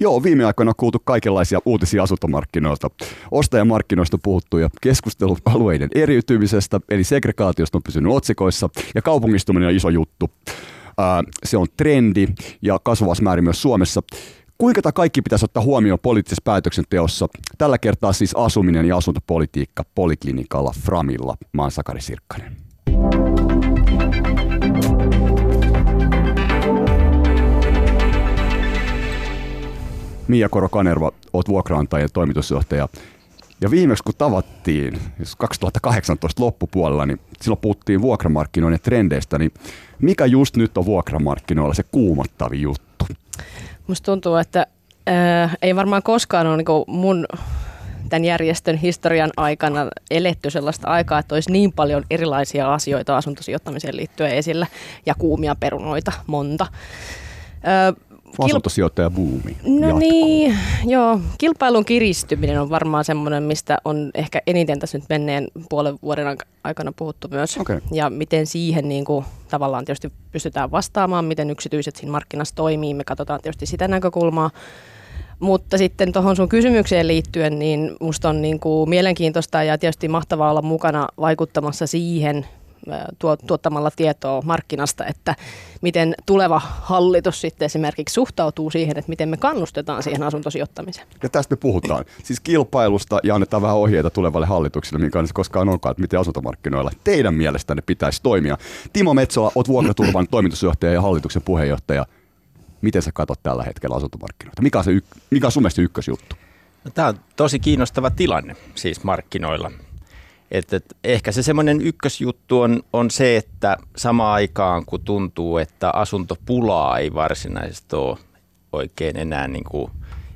Joo, viime aikoina on kuultu kaikenlaisia uutisia asuntomarkkinoilta. Ostajamarkkinoista puhuttu ja keskustelu alueiden eriytymisestä, eli segregaatiosta on pysynyt otsikoissa, ja kaupungistuminen on iso juttu. se on trendi ja kasvavassa määrin myös Suomessa. Kuinka tämä kaikki pitäisi ottaa huomioon poliittisessa päätöksenteossa? Tällä kertaa siis asuminen ja asuntopolitiikka Poliklinikalla Framilla. Mä oon Sakari Sirkkanen. Mia Koro-Kanerva, oot vuokraantajien toimitusjohtaja. Ja viimeksi kun tavattiin, 2018 loppupuolella, niin silloin puhuttiin vuokramarkkinoiden trendeistä, niin mikä just nyt on vuokramarkkinoilla se kuumottavi juttu? Musta tuntuu, että äh, ei varmaan koskaan ole niin mun tämän järjestön historian aikana eletty sellaista aikaa, että olisi niin paljon erilaisia asioita asuntosijoittamiseen liittyen esillä ja kuumia perunoita monta. Äh, asuntosijoittaja buumi. No jatkuu. niin, joo. Kilpailun kiristyminen on varmaan semmoinen, mistä on ehkä eniten tässä nyt menneen puolen vuoden aikana puhuttu myös. Okay. Ja miten siihen niin kuin, tavallaan tietysti pystytään vastaamaan, miten yksityiset siinä markkinassa toimii. Me katsotaan tietysti sitä näkökulmaa. Mutta sitten tuohon sun kysymykseen liittyen, niin musta on niin kuin mielenkiintoista ja tietysti mahtavaa olla mukana vaikuttamassa siihen, tuottamalla tietoa markkinasta, että miten tuleva hallitus sitten esimerkiksi suhtautuu siihen, että miten me kannustetaan siihen asuntosijoittamiseen. Ja tästä me puhutaan. Siis kilpailusta ja annetaan vähän ohjeita tulevalle hallitukselle, minkä se koskaan onkaan, että miten asuntomarkkinoilla teidän mielestänne pitäisi toimia. Timo Metsola, olet vuokraturvan toimitusjohtaja ja hallituksen puheenjohtaja. Miten sä katsot tällä hetkellä asuntomarkkinoita? Mikä on, se, mikä on sun mielestä ykkösjuttu? No, tämä on tosi kiinnostava tilanne siis markkinoilla. Et, et, ehkä se semmoinen ykkösjuttu on, on se, että samaan aikaan kun tuntuu, että asuntopulaa ei varsinaisesti ole oikein enää niin kuin,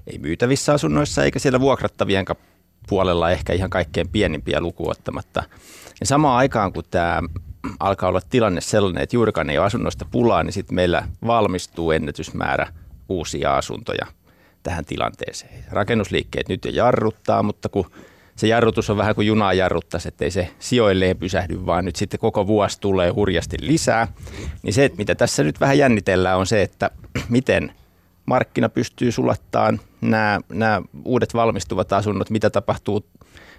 ei myytävissä asunnoissa eikä siellä vuokrattavien puolella ehkä ihan kaikkein pienimpiä lukuottamatta. Ja samaan aikaan kun tämä alkaa olla tilanne sellainen, että juurikaan ei ole asunnoista pulaa, niin sitten meillä valmistuu ennätysmäärä uusia asuntoja tähän tilanteeseen. Rakennusliikkeet nyt jo jarruttaa, mutta kun se jarrutus on vähän kuin junaa jarruttaisi, ettei se sijoilleen pysähdy, vaan nyt sitten koko vuosi tulee hurjasti lisää. Niin se, mitä tässä nyt vähän jännitellään, on se, että miten markkina pystyy sulattamaan nämä, nämä uudet valmistuvat asunnot, mitä tapahtuu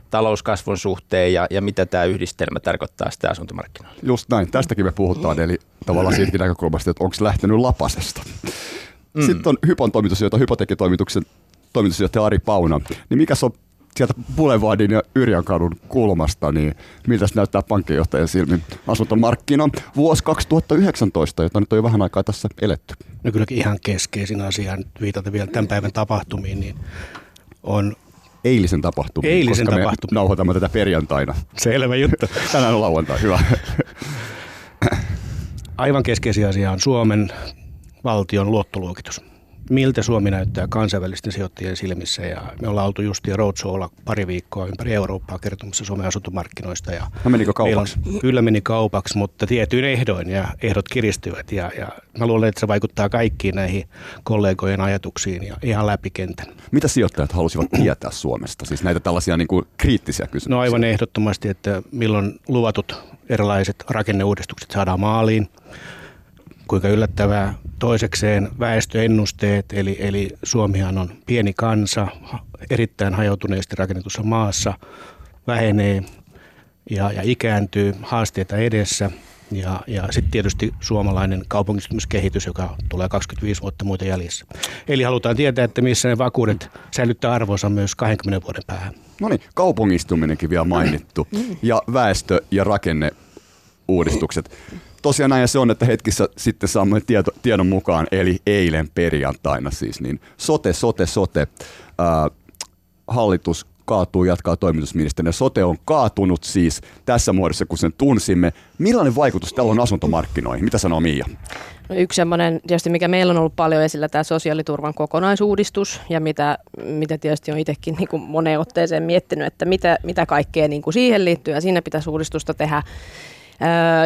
talouskasvun suhteen ja, ja mitä tämä yhdistelmä tarkoittaa sitten asuntomarkkinoilla. Just näin, tästäkin me puhutaan, eli tavallaan siitäkin näkökulmasta, että onko se lähtenyt lapasesta. Mm. Sitten on Hypon toimitusjohtaja, hypotekitoimituksen toimitusjohtaja Ari Pauna. Niin mikä on sieltä Boulevardin ja Yrjankadun kulmasta, niin miltä se näyttää pankkijohtajan silmin asuntomarkkina vuosi 2019, jota nyt on jo vähän aikaa tässä eletty? No kylläkin ihan keskeisin asia, nyt viitata vielä tämän päivän tapahtumiin, niin on eilisen tapahtumiin, eilisen koska tapahtumiin. me nauhoitamme tätä perjantaina. Selvä juttu. Tänään on lauantai, hyvä. Aivan keskeisiä asia on Suomen valtion luottoluokitus miltä Suomi näyttää kansainvälisten sijoittajien silmissä. Ja me ollaan oltu just roadshowlla pari viikkoa ympäri Eurooppaa kertomassa Suomen asuntomarkkinoista. Ja no menikö kaupaksi? On, kyllä meni kaupaksi, mutta tietyin ehdoin ja ehdot kiristyvät. Ja, ja mä luulen, että se vaikuttaa kaikkiin näihin kollegojen ajatuksiin ja ihan läpikentän. Mitä sijoittajat halusivat tietää Suomesta? Siis näitä tällaisia niin kuin kriittisiä kysymyksiä. No aivan ehdottomasti, että milloin luvatut erilaiset rakenneuudistukset saadaan maaliin kuinka yllättävää toisekseen väestöennusteet, eli, eli Suomihan on pieni kansa, erittäin hajautuneesti rakennetussa maassa, vähenee ja, ja ikääntyy haasteita edessä. Ja, ja sitten tietysti suomalainen kaupungistumiskehitys, joka tulee 25 vuotta muita jäljessä. Eli halutaan tietää, että missä ne vakuudet säilyttää arvonsa myös 20 vuoden päähän. No niin, kaupungistuminenkin vielä mainittu. Ja väestö- ja rakenneuudistukset tosiaan näin se on, että hetkissä sitten saamme tieto, tiedon mukaan, eli eilen perjantaina siis, niin sote, sote, sote, ää, hallitus kaatuu, jatkaa toimitusministerinä. Sote on kaatunut siis tässä muodossa, kun sen tunsimme. Millainen vaikutus tällä on asuntomarkkinoihin? Mitä sanoo Miia? No yksi semmoinen, tietysti mikä meillä on ollut paljon esillä, tämä sosiaaliturvan kokonaisuudistus ja mitä, mitä tietysti on itsekin niin kuin moneen otteeseen miettinyt, että mitä, mitä kaikkea niin kuin siihen liittyy ja siinä pitäisi uudistusta tehdä.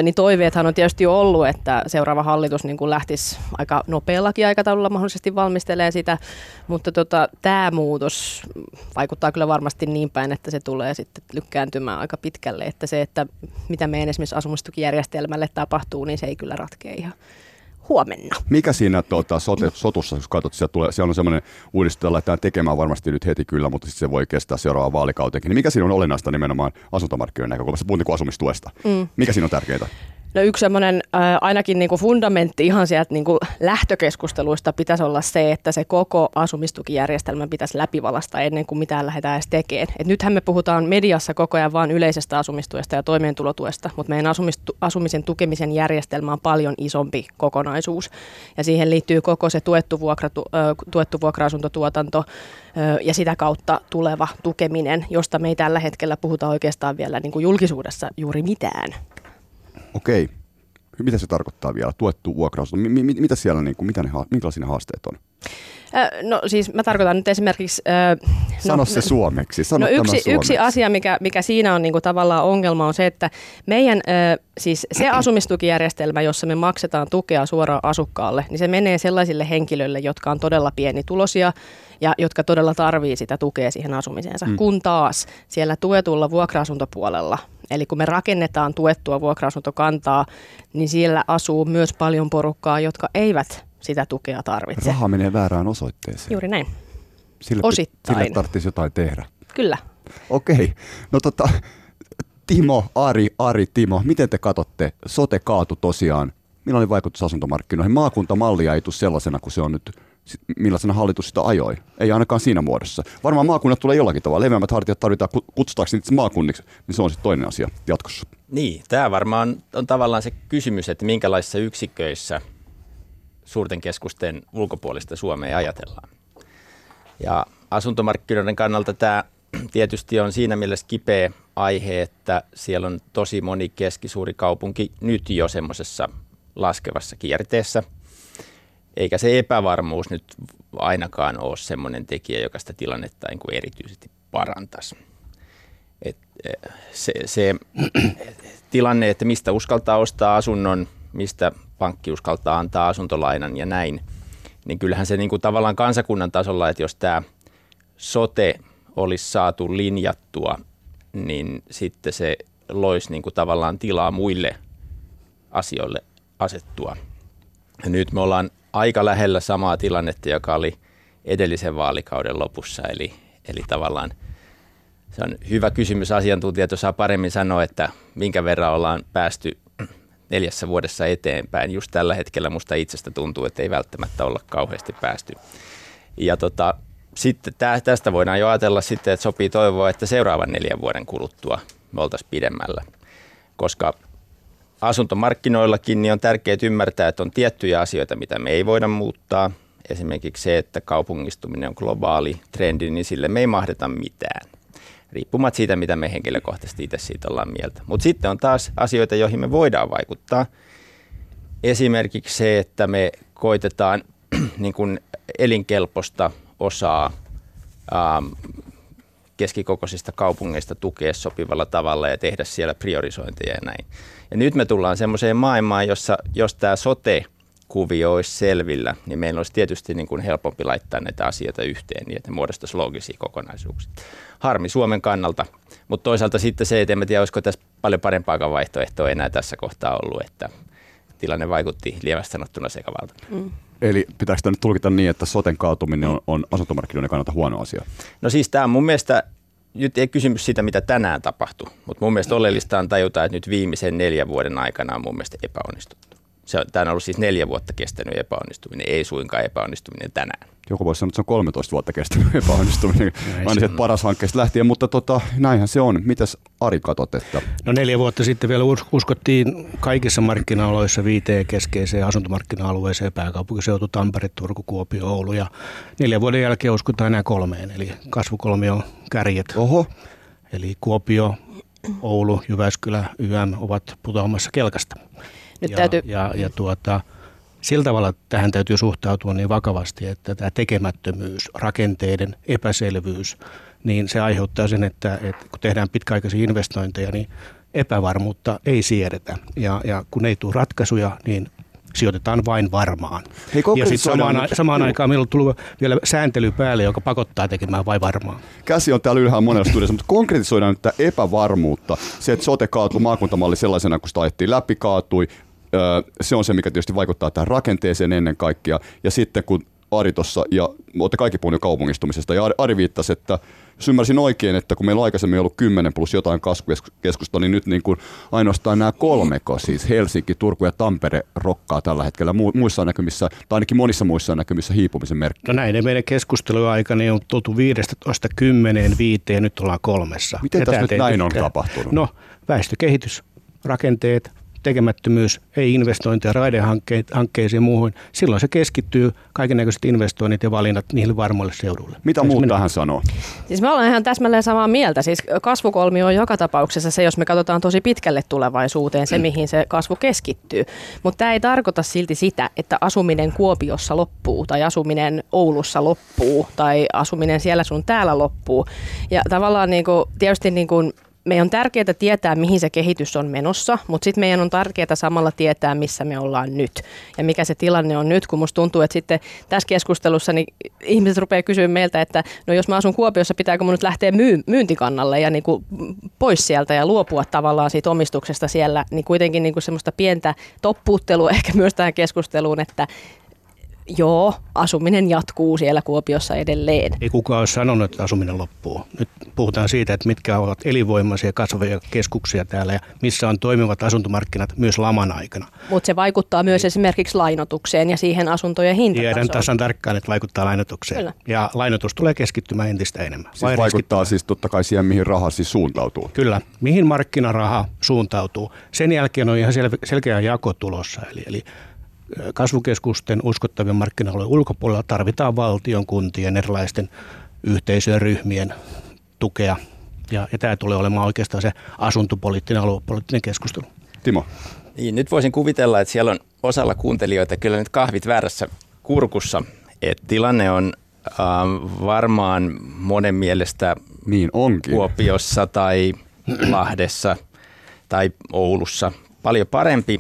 Niin toiveethan on tietysti ollut, että seuraava hallitus niin kuin lähtisi aika nopeallakin aikataululla mahdollisesti valmistelee sitä, mutta tota, tämä muutos vaikuttaa kyllä varmasti niin päin, että se tulee sitten lykkääntymään aika pitkälle, että se, että mitä meidän esimerkiksi asumistukijärjestelmälle tapahtuu, niin se ei kyllä ratkea ihan huomenna. Mikä siinä tuota, sote, sotussa, jos katsot, siellä, tulee, siellä on semmoinen uudistus, jota lähdetään tekemään varmasti nyt heti kyllä, mutta sitten se voi kestää seuraavaan vaalikautenkin. Niin mikä siinä on olennaista nimenomaan asuntomarkkinoiden näkökulmasta? Puhun niin asumistuesta. Mm. Mikä siinä on tärkeää? No yksi semmoinen ainakin niin kuin fundamentti ihan sieltä niin kuin lähtökeskusteluista pitäisi olla se, että se koko asumistukijärjestelmä pitäisi läpivalasta ennen kuin mitään lähdetään edes tekemään. Et nythän me puhutaan mediassa koko ajan vain yleisestä asumistuesta ja toimeentulotuesta, mutta meidän asumistu- asumisen tukemisen järjestelmä on paljon isompi kokonaisuus. Ja siihen liittyy koko se tuettu, vuokra, tuettu vuokra-asuntotuotanto ja sitä kautta tuleva tukeminen, josta me ei tällä hetkellä puhuta oikeastaan vielä niin kuin julkisuudessa juuri mitään. Okei. Mitä se tarkoittaa vielä? Tuettu vuokra mi- mi- mitä siellä, niin kuin, mitä ne, minkälaisia ne haasteet on? No siis mä tarkoitan nyt esimerkiksi... Äh, Sano no, se suomeksi. Sano no yksi, suomeksi. yksi asia, mikä, mikä siinä on niinku tavallaan ongelma, on se, että meidän äh, siis se asumistukijärjestelmä, jossa me maksetaan tukea suoraan asukkaalle, niin se menee sellaisille henkilöille, jotka on todella pienituloisia ja jotka todella tarvii sitä tukea siihen asumiseensa. Mm. Kun taas siellä tuetulla vuokra-asuntopuolella Eli kun me rakennetaan tuettua vuokra-asuntokantaa, niin siellä asuu myös paljon porukkaa, jotka eivät sitä tukea tarvitse. Raha menee väärään osoitteeseen. Juuri näin. Sille, Osittain. Sille tarvitsisi jotain tehdä. Kyllä. Okei. No tota, Timo, Ari, Ari, Timo, miten te katsotte? Sote kaatu tosiaan. Millainen vaikutus asuntomarkkinoihin? Maakuntamallia ei tule sellaisena kuin se on nyt millaisena hallitus sitä ajoi. Ei ainakaan siinä muodossa. Varmaan maakunnat tulee jollakin tavalla. Leveämmät hartiat tarvitaan, kutsutaanko niitä maakunniksi, niin se on sitten toinen asia jatkossa. Niin, tämä varmaan on tavallaan se kysymys, että minkälaisissa yksiköissä suurten keskusten ulkopuolista Suomea ajatellaan. Ja asuntomarkkinoiden kannalta tämä tietysti on siinä mielessä kipeä aihe, että siellä on tosi moni keskisuuri kaupunki nyt jo semmoisessa laskevassa kierteessä – eikä se epävarmuus nyt ainakaan ole semmoinen tekijä, joka sitä tilannetta niin kuin erityisesti parantaisi. Et eh, se, se tilanne, että mistä uskaltaa ostaa asunnon, mistä pankki uskaltaa antaa asuntolainan ja näin, niin kyllähän se niin kuin tavallaan kansakunnan tasolla, että jos tämä sote olisi saatu linjattua, niin sitten se loisi niin kuin tavallaan tilaa muille asioille asettua. Nyt me ollaan aika lähellä samaa tilannetta, joka oli edellisen vaalikauden lopussa. Eli, eli tavallaan se on hyvä kysymys. Asiantuntijat osaa paremmin sanoa, että minkä verran ollaan päästy neljässä vuodessa eteenpäin. Just tällä hetkellä musta itsestä tuntuu, että ei välttämättä olla kauheasti päästy. Ja tota, sitten tästä voidaan jo ajatella sitten, että sopii toivoa, että seuraavan neljän vuoden kuluttua me oltaisiin pidemmällä. Koska asuntomarkkinoillakin niin on tärkeää ymmärtää, että on tiettyjä asioita, mitä me ei voida muuttaa. Esimerkiksi se, että kaupungistuminen on globaali trendi, niin sille me ei mahdeta mitään. Riippumatta siitä, mitä me henkilökohtaisesti itse siitä ollaan mieltä. Mutta sitten on taas asioita, joihin me voidaan vaikuttaa. Esimerkiksi se, että me koitetaan niin kuin elinkelpoista osaa ähm, keskikokoisista kaupungeista tukea sopivalla tavalla ja tehdä siellä priorisointeja ja näin. Ja nyt me tullaan semmoiseen maailmaan, jossa jos tämä sote kuvio olisi selvillä, niin meillä olisi tietysti niin kuin helpompi laittaa näitä asioita yhteen niin, että ne muodostaisi loogisia kokonaisuuksia. Harmi Suomen kannalta, mutta toisaalta sitten se, että en tiedä, olisiko tässä paljon parempaa vaihtoehtoa enää tässä kohtaa ollut, että tilanne vaikutti lievästi sanottuna sekavalta. Mm. Eli pitääkö tämä nyt tulkita niin, että soten kaatuminen on, on asuntomarkkinoiden kannalta huono asia? No siis tämä on mun mielestä nyt ei kysymys siitä, mitä tänään tapahtui, mutta mun mielestä oleellista on tajuta, että nyt viimeisen neljän vuoden aikana on mun mielestä epäonnistuttu. Se on, tämä on ollut siis neljä vuotta kestänyt epäonnistuminen, ei suinkaan epäonnistuminen tänään. Joku voisi sanoa, että se on 13 vuotta kestänyt epäonnistuminen, aina sieltä paras hankkeesta lähtien, mutta tota, näinhän se on. Mitäs Ari katot? Että... No neljä vuotta sitten vielä uskottiin kaikissa markkina-aloissa viiteen keskeiseen asuntomarkkina-alueeseen, pääkaupunkiseutu, Tampere, Turku, Kuopio, Oulu ja neljän vuoden jälkeen uskotaan enää kolmeen, eli kasvukolmio kärjet. Oho. Eli Kuopio, Oulu, Jyväskylä, YM ovat putoamassa kelkasta. Nyt ja, täytyy... ja, ja tuota, sillä tavalla tähän täytyy suhtautua niin vakavasti, että tämä tekemättömyys, rakenteiden epäselvyys, niin se aiheuttaa sen, että, että kun tehdään pitkäaikaisia investointeja, niin epävarmuutta ei siedetä. Ja, ja kun ei tule ratkaisuja, niin sijoitetaan vain varmaan. Hei, ja sitten samaan, samaan aikaan meillä on tullut vielä sääntely päälle, joka pakottaa tekemään vain varmaan. Käsi on täällä ylhäällä monella studiossa, mutta konkretisoidaan nyt epävarmuutta. Se, että sote kaatui maakuntamalli sellaisena, kun sitä ajettiin läpi, kaatui, se on se, mikä tietysti vaikuttaa tähän rakenteeseen ennen kaikkea. Ja sitten kun Ari tuossa, ja olette kaikki puhuneet kaupungistumisesta, ja Ari, viittasi, että jos ymmärsin oikein, että kun meillä on aikaisemmin ollut 10 plus jotain kasvukeskusta, niin nyt niin kuin ainoastaan nämä kolmeko, siis Helsinki, Turku ja Tampere rokkaa tällä hetkellä muissa näkymissä, tai ainakin monissa muissa näkymissä hiipumisen merkki. No näin, meidän keskustelun aikana on tultu 15 10 viiteen, nyt ollaan kolmessa. Miten tässä nyt näin on tapahtunut? No väestökehitys, rakenteet, tekemättömyys, ei investointeja raidehankkeisiin ja muuhun, silloin se keskittyy kaikenlaiset investoinnit ja valinnat niille varmoille seuduille. Mitä muut minä... tähän sanoo? Siis me ollaan ihan täsmälleen samaa mieltä. Siis kasvukolmi on joka tapauksessa se, jos me katsotaan tosi pitkälle tulevaisuuteen, se mihin se kasvu keskittyy. Mutta tämä ei tarkoita silti sitä, että asuminen Kuopiossa loppuu tai asuminen Oulussa loppuu tai asuminen siellä sun täällä loppuu. Ja tavallaan niin kuin, tietysti niin kuin meidän on tärkeää tietää, mihin se kehitys on menossa, mutta sitten meidän on tärkeää samalla tietää, missä me ollaan nyt ja mikä se tilanne on nyt, kun musta tuntuu, että sitten tässä keskustelussa niin ihmiset rupeaa kysyä meiltä, että no jos mä asun Kuopiossa, pitääkö mun nyt lähteä myy- myyntikannalle ja niin kuin pois sieltä ja luopua tavallaan siitä omistuksesta siellä, niin kuitenkin niin kuin semmoista pientä toppuuttelua ehkä myös tähän keskusteluun, että Joo, asuminen jatkuu siellä Kuopiossa edelleen. Ei kukaan ole sanonut, että asuminen loppuu. Nyt puhutaan siitä, että mitkä ovat elinvoimaisia kasvavia keskuksia täällä ja missä on toimivat asuntomarkkinat myös laman aikana. Mutta se vaikuttaa myös esimerkiksi lainotukseen ja siihen asuntojen hintatasoon. Tiedän tasan tarkkaan, että vaikuttaa lainotukseen. Kyllä. Ja lainotus tulee keskittymään entistä enemmän. Siis vaikuttaa siis totta kai siihen, mihin raha siis suuntautuu. Kyllä, mihin markkinaraha suuntautuu. Sen jälkeen on ihan selkeä jako tulossa. Eli, eli kasvukeskusten uskottavien markkinoiden ulkopuolella tarvitaan valtion, kuntien, erilaisten yhteisöjen, ryhmien tukea. Ja, ja tämä tulee olemaan oikeastaan se asuntopoliittinen, aluepoliittinen keskustelu. Timo. Niin, nyt voisin kuvitella, että siellä on osalla kuuntelijoita kyllä nyt kahvit väärässä kurkussa. Et tilanne on äh, varmaan monen mielestä niin onkin. Kuopiossa tai Lahdessa tai Oulussa paljon parempi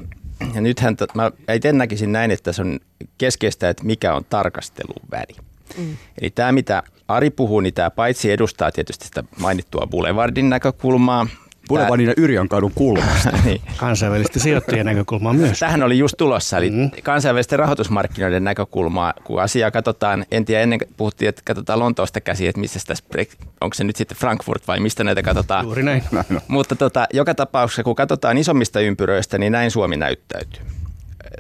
ja nythän t- mä itse näkisin näin, että se on keskeistä, että mikä on tarkastelun väri. Mm. Eli tämä, mitä Ari puhuu, niin tämä paitsi edustaa tietysti sitä mainittua Boulevardin näkökulmaa, Boulevardin ja Yrjönkadun kulmasta. niin. Kansainvälisten sijoittajien näkökulmaa myös. Tähän oli just tulossa, eli mm. kansainvälisten rahoitusmarkkinoiden näkökulmaa, kun asiaa katsotaan, en tiedä, ennen puhuttiin, että katsotaan Lontoosta käsi, että missä tässä, onko se nyt sitten Frankfurt vai mistä näitä katsotaan. Juuri näin. Mutta tota, joka tapauksessa, kun katsotaan isommista ympyröistä, niin näin Suomi näyttäytyy.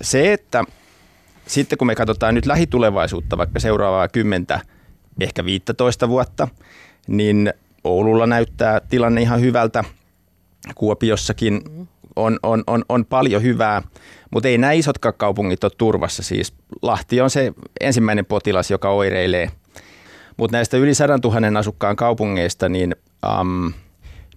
Se, että sitten kun me katsotaan nyt lähitulevaisuutta, vaikka seuraavaa kymmentä, ehkä 15 vuotta, niin Oululla näyttää tilanne ihan hyvältä – Kuopiossakin on, on, on, on paljon hyvää, mutta ei nämä isotkaan kaupungit ole turvassa. Siis Lahti on se ensimmäinen potilas, joka oireilee. Mutta näistä yli 100 000 asukkaan kaupungeista, niin um,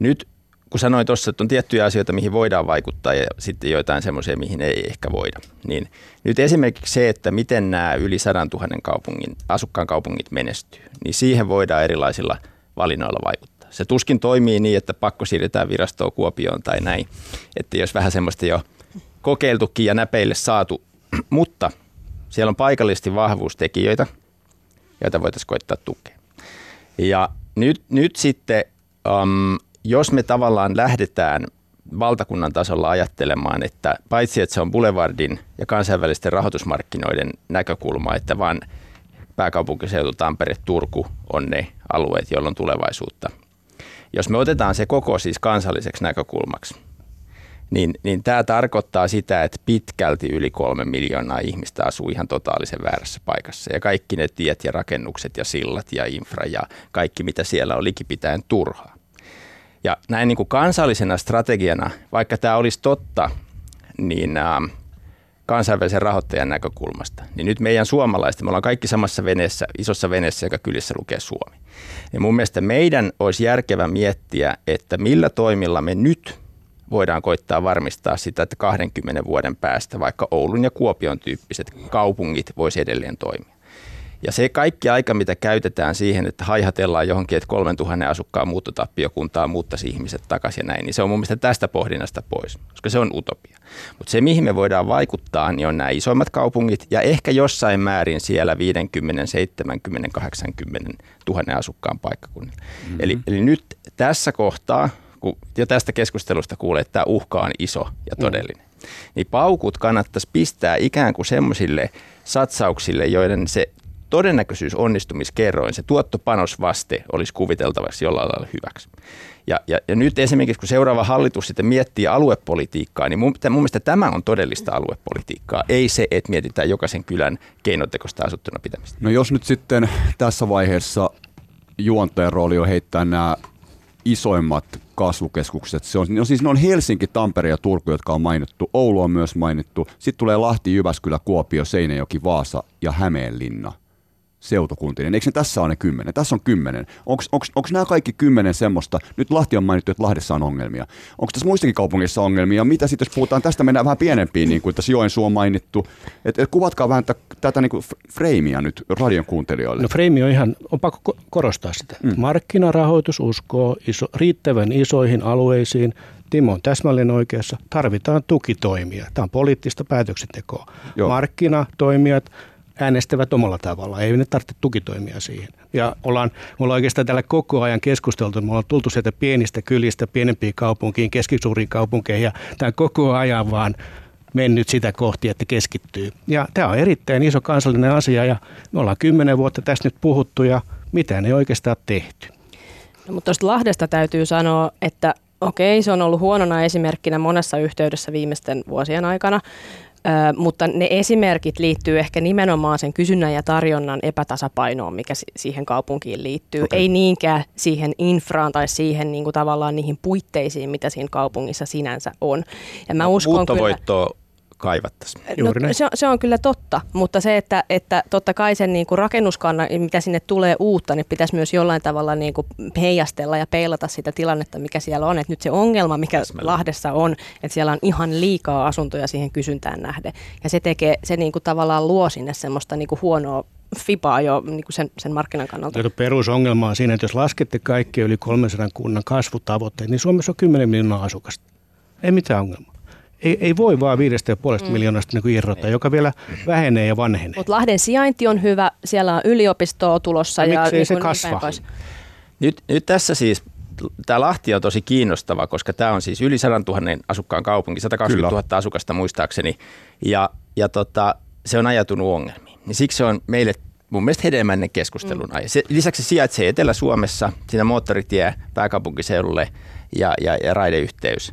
nyt kun sanoin tuossa, että on tiettyjä asioita, mihin voidaan vaikuttaa ja sitten joitain semmoisia, mihin ei ehkä voida, niin nyt esimerkiksi se, että miten nämä yli 100 000 kaupungin, asukkaan kaupungit menestyy, niin siihen voidaan erilaisilla valinnoilla vaikuttaa. Se tuskin toimii niin, että pakko siirretään virastoa Kuopioon tai näin. Että jos vähän semmoista jo kokeiltukin ja näpeille saatu, mutta siellä on paikallisesti vahvuustekijöitä, joita voitaisiin koittaa tukea. Ja nyt, nyt sitten, um, jos me tavallaan lähdetään valtakunnan tasolla ajattelemaan, että paitsi että se on Boulevardin ja kansainvälisten rahoitusmarkkinoiden näkökulma, että vaan pääkaupunkiseutu, Tampere, Turku on ne alueet, joilla on tulevaisuutta, jos me otetaan se koko siis kansalliseksi näkökulmaksi, niin, niin tämä tarkoittaa sitä, että pitkälti yli kolme miljoonaa ihmistä asuu ihan totaalisen väärässä paikassa. Ja kaikki ne tiet ja rakennukset ja sillat ja infra ja kaikki mitä siellä on likipitäen turhaa. Ja näin niin kuin kansallisena strategiana, vaikka tämä olisi totta, niin äh, kansainvälisen rahoittajan näkökulmasta, niin nyt meidän suomalaiset, me ollaan kaikki samassa veneessä, isossa veneessä, joka kylissä lukee Suomi. Ja mun mielestä meidän olisi järkevä miettiä, että millä toimilla me nyt voidaan koittaa varmistaa sitä, että 20 vuoden päästä vaikka Oulun ja Kuopion tyyppiset kaupungit voisi edelleen toimia. Ja se kaikki aika, mitä käytetään siihen, että haihatellaan johonkin, että 3000 asukkaan muuttotappiokuntaa muuttaisi ihmiset takaisin ja näin, niin se on mun mielestä tästä pohdinnasta pois, koska se on utopia. Mutta se, mihin me voidaan vaikuttaa, niin on nämä isommat kaupungit ja ehkä jossain määrin siellä 50, 70, 80 000 asukkaan paikkakunnilla. Mm-hmm. Eli, eli nyt tässä kohtaa, kun jo tästä keskustelusta kuulee, että tämä uhka on iso ja todellinen. Mm niin paukut kannattaisi pistää ikään kuin semmoisille satsauksille, joiden se todennäköisyys onnistumiskerroin, se tuottopanosvaste olisi kuviteltavaksi jollain lailla hyväksi. Ja, ja, ja nyt esimerkiksi kun seuraava hallitus sitten miettii aluepolitiikkaa, niin mun, mun mielestä tämä on todellista aluepolitiikkaa, ei se, että mietitään jokaisen kylän keinotekosta asuttuna pitämistä. No jos nyt sitten tässä vaiheessa juontajan rooli on heittää nämä isoimmat kasvukeskukset. Se on, no siis ne on Helsinki, Tampere ja Turku, jotka on mainittu. Oulu on myös mainittu. Sitten tulee Lahti, Jyväskylä, Kuopio, Seinäjoki, Vaasa ja Hämeenlinna seutukuntinen. Eikö ne tässä ole ne kymmenen? Tässä on kymmenen. Onko nämä kaikki kymmenen semmoista? Nyt Lahti on mainittu, että Lahdessa on ongelmia. Onko tässä muistakin kaupungissa ongelmia? Mitä sitten, jos puhutaan tästä, mennään vähän pienempiin, niin kuin tässä Joensuu on mainittu. Et, et kuvatkaa vähän t- tätä niin freimiä nyt radion kuuntelijoille. No freimi on ihan, on pakko korostaa sitä. Mm. Markkinarahoitus uskoo iso, riittävän isoihin alueisiin, Timo on täsmälleen oikeassa. Tarvitaan tukitoimia. Tämä on poliittista päätöksentekoa. Joo. Markkinatoimijat äänestävät omalla tavalla. Ei ne tarvitse tukitoimia siihen. Ja ollaan, me ollaan oikeastaan tällä koko ajan keskusteltu. Me ollaan tultu sieltä pienistä kylistä pienempiin kaupunkiin, keskisuuriin kaupunkeihin ja tämä koko ajan vaan mennyt sitä kohti, että keskittyy. Ja tämä on erittäin iso kansallinen asia ja me ollaan kymmenen vuotta tässä nyt puhuttu ja mitä ei oikeastaan tehty. No, mutta tuosta Lahdesta täytyy sanoa, että okei, se on ollut huonona esimerkkinä monessa yhteydessä viimeisten vuosien aikana. Ö, mutta ne esimerkit liittyy ehkä nimenomaan sen kysynnän ja tarjonnan epätasapainoon, mikä siihen kaupunkiin liittyy. Okay. Ei niinkään siihen infraan tai siihen niin kuin tavallaan niihin puitteisiin, mitä siinä kaupungissa sinänsä on. Ja mä no, uskon kyllä, kaivattaisiin. No, se, se on kyllä totta, mutta se, että, että totta kai sen niin kuin rakennuskannan, mitä sinne tulee uutta, niin pitäisi myös jollain tavalla niin kuin heijastella ja peilata sitä tilannetta, mikä siellä on. Että nyt se ongelma, mikä Täsmälleen. Lahdessa on, että siellä on ihan liikaa asuntoja siihen kysyntään nähden. Ja se tekee, se niin kuin tavallaan luo sinne semmoista niin kuin huonoa FIPaa jo niin kuin sen, sen markkinan kannalta. Perusongelma on siinä, että jos laskette kaikki yli 300 kunnan kasvutavoitteet, niin Suomessa on 10 miljoonaa asukasta. Ei mitään ongelmaa ei, ei voi vaan viidestä ja puolesta mm. miljoonasta niin irrottaa, joka vielä vähenee ja vanhenee. Mutta Lahden sijainti on hyvä, siellä on yliopistoa tulossa. Ja, ja niin se niin kasva? Nyt, nyt tässä siis tämä Lahti on tosi kiinnostava, koska tämä on siis yli 100 000 asukkaan kaupunki, 120 000 Kyllä. asukasta muistaakseni, ja, ja tota, se on ajatunut ongelmiin. Niin siksi se on meille mun mielestä hedelmällinen keskustelun mm. aihe. Se, lisäksi se sijaitsee Etelä-Suomessa, siinä moottoritie pääkaupunkiseudulle ja, ja, ja raideyhteys.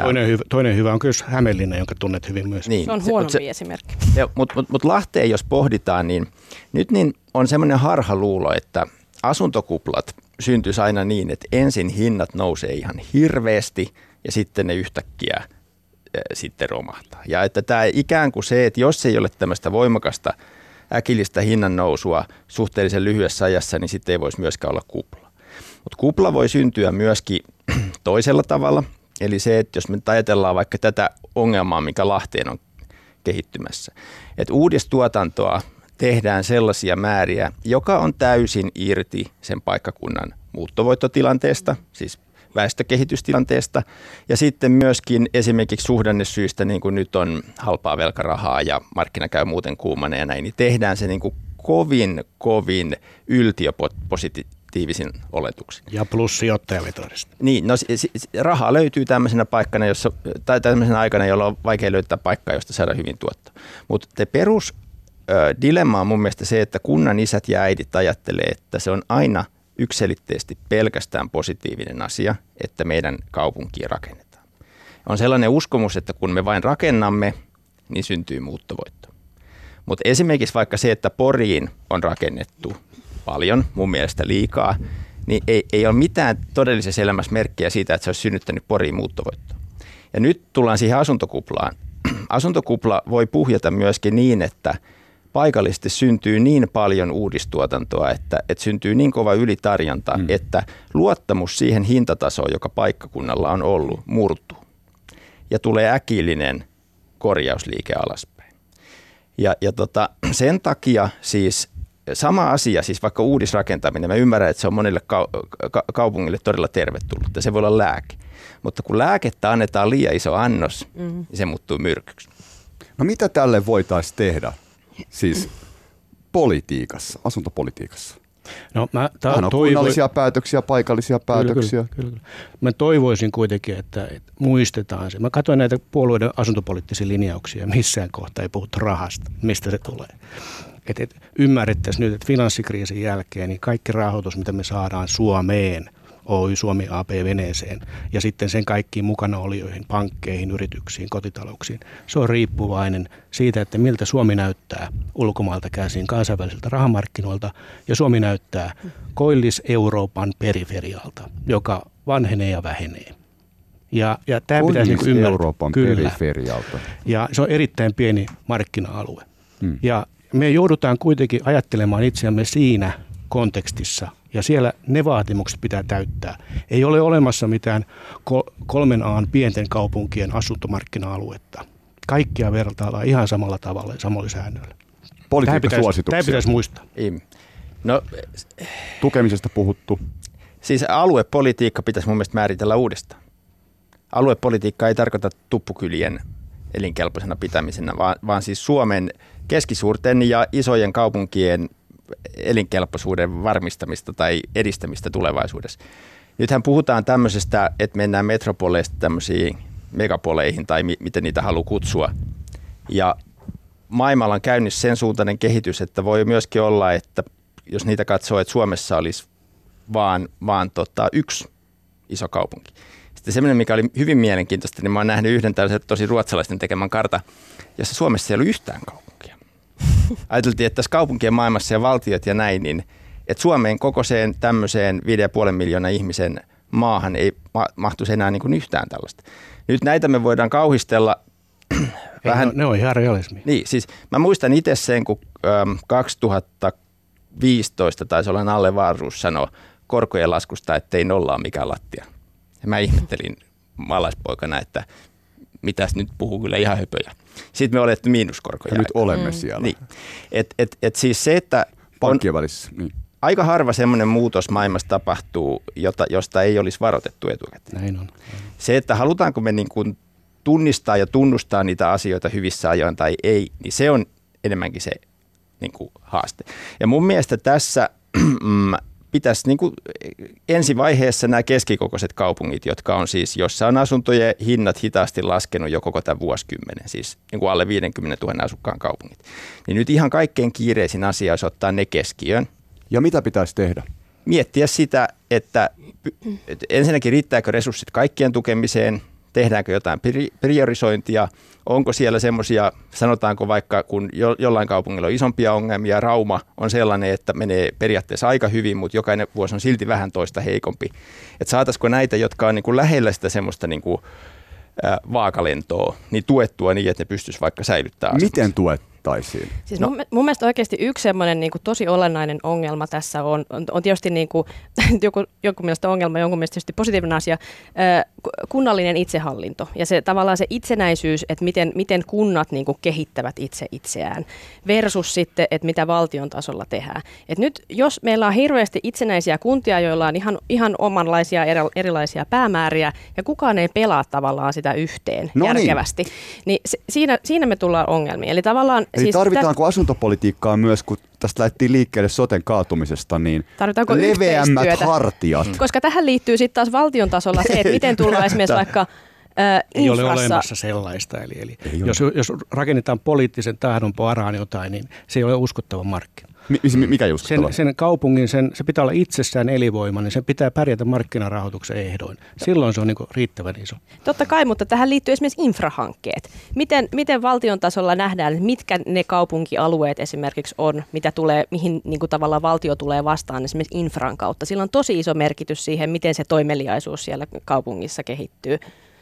Toinen hyvä, toinen hyvä on kyllä Hämeenlinna, jonka tunnet hyvin myös. Niin, se on huonompi se, esimerkki. Mutta mut, mut Lahteen, jos pohditaan, niin nyt niin on semmoinen harhaluulo, että asuntokuplat syntyisi aina niin, että ensin hinnat nousee ihan hirveästi ja sitten ne yhtäkkiä äh, sitten romahtaa. Ja että tämä ikään kuin se, että jos ei ole tämmöistä voimakasta äkillistä hinnan nousua suhteellisen lyhyessä ajassa, niin sitten ei voisi myöskään olla kupla. Mutta kupla voi syntyä myöskin toisella tavalla – Eli se, että jos me ajatellaan vaikka tätä ongelmaa, mikä Lahteen on kehittymässä, että uudistuotantoa tehdään sellaisia määriä, joka on täysin irti sen paikkakunnan muuttovoittotilanteesta, siis väestökehitystilanteesta ja sitten myöskin esimerkiksi suhdannesyistä, niin kuin nyt on halpaa velkarahaa ja markkina käy muuten kuumana ja näin, niin tehdään se niin kuin kovin, kovin yltiöpositiivisesti positiivisin oletuksin. Ja plus sijoittajavetoisesti. Niin, no rahaa löytyy tämmöisenä paikkana, jossa, tai tämmöisenä aikana, jolloin on vaikea löytää paikkaa, josta saada hyvin tuottoa. Mutta te perus ö, dilemma on mun mielestä se, että kunnan isät ja äidit ajattelee, että se on aina ykselitteisesti pelkästään positiivinen asia, että meidän kaupunkiin rakennetaan. On sellainen uskomus, että kun me vain rakennamme, niin syntyy muuttovoitto. Mutta esimerkiksi vaikka se, että Poriin on rakennettu paljon, mun mielestä liikaa, niin ei, ei ole mitään todellisessa elämässä merkkiä siitä, että se olisi synnyttänyt poriin muuttovoittoa. Ja nyt tullaan siihen asuntokuplaan. Asuntokupla voi puhjata myöskin niin, että paikallisesti syntyy niin paljon uudistuotantoa, että, että syntyy niin kova ylitarjonta, mm. että luottamus siihen hintatasoon, joka paikkakunnalla on ollut, murtuu. Ja tulee äkillinen korjausliike alaspäin. Ja, ja tota, sen takia siis sama asia, siis vaikka uudisrakentaminen, mä ymmärrän, että se on monille ka- kaupungille todella tervetullut, se voi olla lääke. Mutta kun lääkettä annetaan liian iso annos, mm. niin se muuttuu myrkyksi. No mitä tälle voitaisiin tehdä, siis politiikassa, asuntopolitiikassa? No, mä ta- on toivo... kunnallisia päätöksiä, paikallisia päätöksiä. Kyllä, kyllä, kyllä. Mä toivoisin kuitenkin, että, että muistetaan se. Mä katsoin näitä puolueiden asuntopoliittisia linjauksia, missään kohtaa ei puhuta rahasta, mistä se tulee. Et, et ymmärrettäisiin nyt, että finanssikriisin jälkeen niin kaikki rahoitus, mitä me saadaan Suomeen – Oy Suomi AP veneeseen ja sitten sen kaikkiin mukana olijoihin, pankkeihin, yrityksiin, kotitalouksiin. Se on riippuvainen siitä, että miltä Suomi näyttää ulkomailta käsin kansainvälisiltä rahamarkkinoilta ja Suomi näyttää koillis-Euroopan periferialta, joka vanhenee ja vähenee. Ja, ja tämä pitäisi niin ymmärtää. Euroopan Kyllä. periferialta. Ja se on erittäin pieni markkina-alue. Hmm. Ja me joudutaan kuitenkin ajattelemaan itseämme siinä kontekstissa – ja siellä ne vaatimukset pitää täyttää. Ei ole olemassa mitään kolmen aan pienten kaupunkien asuntomarkkina-aluetta. Kaikkia vertaillaan ihan samalla tavalla ja samalla säännöillä. Politiikkasuosituksia. Tämä pitäisi muistaa. No, Tukemisesta puhuttu. Siis aluepolitiikka pitäisi mun mielestä määritellä uudestaan. Aluepolitiikka ei tarkoita tuppukylien elinkelpoisena pitämisenä, vaan, vaan siis Suomen keskisuurten ja isojen kaupunkien elinkelpoisuuden varmistamista tai edistämistä tulevaisuudessa. Nythän puhutaan tämmöisestä, että mennään metropoleista tämmöisiin megapoleihin tai mi- miten niitä haluaa kutsua. Ja maailmalla on käynnissä sen suuntainen kehitys, että voi myöskin olla, että jos niitä katsoo, että Suomessa olisi vaan, vaan tota, yksi iso kaupunki. Sitten semmoinen, mikä oli hyvin mielenkiintoista, niin mä oon nähnyt yhden tällaisen tosi ruotsalaisten tekemän karta, jossa Suomessa ei ollut yhtään kaupunkia. Ajateltiin, että tässä kaupunkien maailmassa ja valtiot ja näin, niin että Suomeen kokoiseen tämmöiseen 5,5 miljoonaa ihmisen maahan ei ma- mahtuisi enää niin kuin yhtään tällaista. Nyt näitä me voidaan kauhistella vähän. Ne, ne on ihan realismi. Niin, siis mä muistan itse sen, kun äm, 2015 taisi olla Nalle Vaaruus sanoi korkojen laskusta, että ei nollaa mikään lattia. Ja mä ihmettelin maalaispoikana, että mitäs nyt puhuu kyllä ihan höpöjä. Sitten me olemme miinuskorkoja. Ja nyt olemme mm. siellä. Niin. Et, et, et siis se, että Pankkien välissä. Niin. Aika harva semmoinen muutos maailmassa tapahtuu, jota, josta ei olisi varoitettu etukäteen. Näin on. Se, että halutaanko me niin kuin tunnistaa ja tunnustaa niitä asioita hyvissä ajoin tai ei, niin se on enemmänkin se niin kuin haaste. Ja mun mielestä tässä mm, pitäisi niin kuin ensivaiheessa nämä keskikokoiset kaupungit, jotka on siis, jossa on asuntojen hinnat hitaasti laskenut jo koko tämän vuosikymmenen, siis niin kuin alle 50 000 asukkaan kaupungit, niin nyt ihan kaikkein kiireisin asia olisi ottaa ne keskiöön. Ja mitä pitäisi tehdä? Miettiä sitä, että ensinnäkin riittääkö resurssit kaikkien tukemiseen, tehdäänkö jotain priorisointia, onko siellä semmoisia, sanotaanko vaikka kun jo, jollain kaupungilla on isompia ongelmia, Rauma on sellainen, että menee periaatteessa aika hyvin, mutta jokainen vuosi on silti vähän toista heikompi. Että saataisiko näitä, jotka on niin kuin lähellä sitä semmoista niin kuin, vaakalentoa, niin tuettua niin, että ne pystyisi vaikka säilyttämään. Miten tuet? Voitaisiin? Siis no. mun, mun mielestä oikeasti yksi semmoinen niin kuin tosi olennainen ongelma tässä on, on, on tietysti niin kuin, joku, jonkun mielestä ongelma, jonkun mielestä tietysti positiivinen asia, kunnallinen itsehallinto ja se tavallaan se itsenäisyys, että miten, miten kunnat niin kuin kehittävät itse itseään versus sitten, että mitä valtion tasolla tehdään. Et nyt jos meillä on hirveästi itsenäisiä kuntia, joilla on ihan, ihan omanlaisia erilaisia päämääriä ja kukaan ei pelaa tavallaan sitä yhteen no niin. järkevästi, niin, niin se, siinä, siinä me tullaan ongelmiin. Eli tavallaan Eli siis tarvitaanko täs... asuntopolitiikkaa myös, kun tästä lähdettiin liikkeelle soten kaatumisesta, niin Tarvitaanko leveämmät hartiat? Mm. Koska tähän liittyy sitten taas valtion tasolla se, että miten tullaan esimerkiksi vaikka äh, ei ole olemassa sellaista. Eli, eli jos, jos rakennetaan poliittisen tahdon varaan jotain, niin se ei ole uskottava markkina. Mikä just sen, sen kaupungin, sen, se pitää olla itsessään elinvoima, niin se pitää pärjätä markkinarahoituksen ehdoin. Silloin se on niin riittävän iso. Totta kai, mutta tähän liittyy esimerkiksi infrahankkeet. Miten, miten valtion tasolla nähdään, mitkä ne kaupunkialueet esimerkiksi on, mitä tulee, mihin niin kuin tavallaan valtio tulee vastaan esimerkiksi infran kautta. Sillä on tosi iso merkitys siihen, miten se toimeliaisuus siellä kaupungissa kehittyy.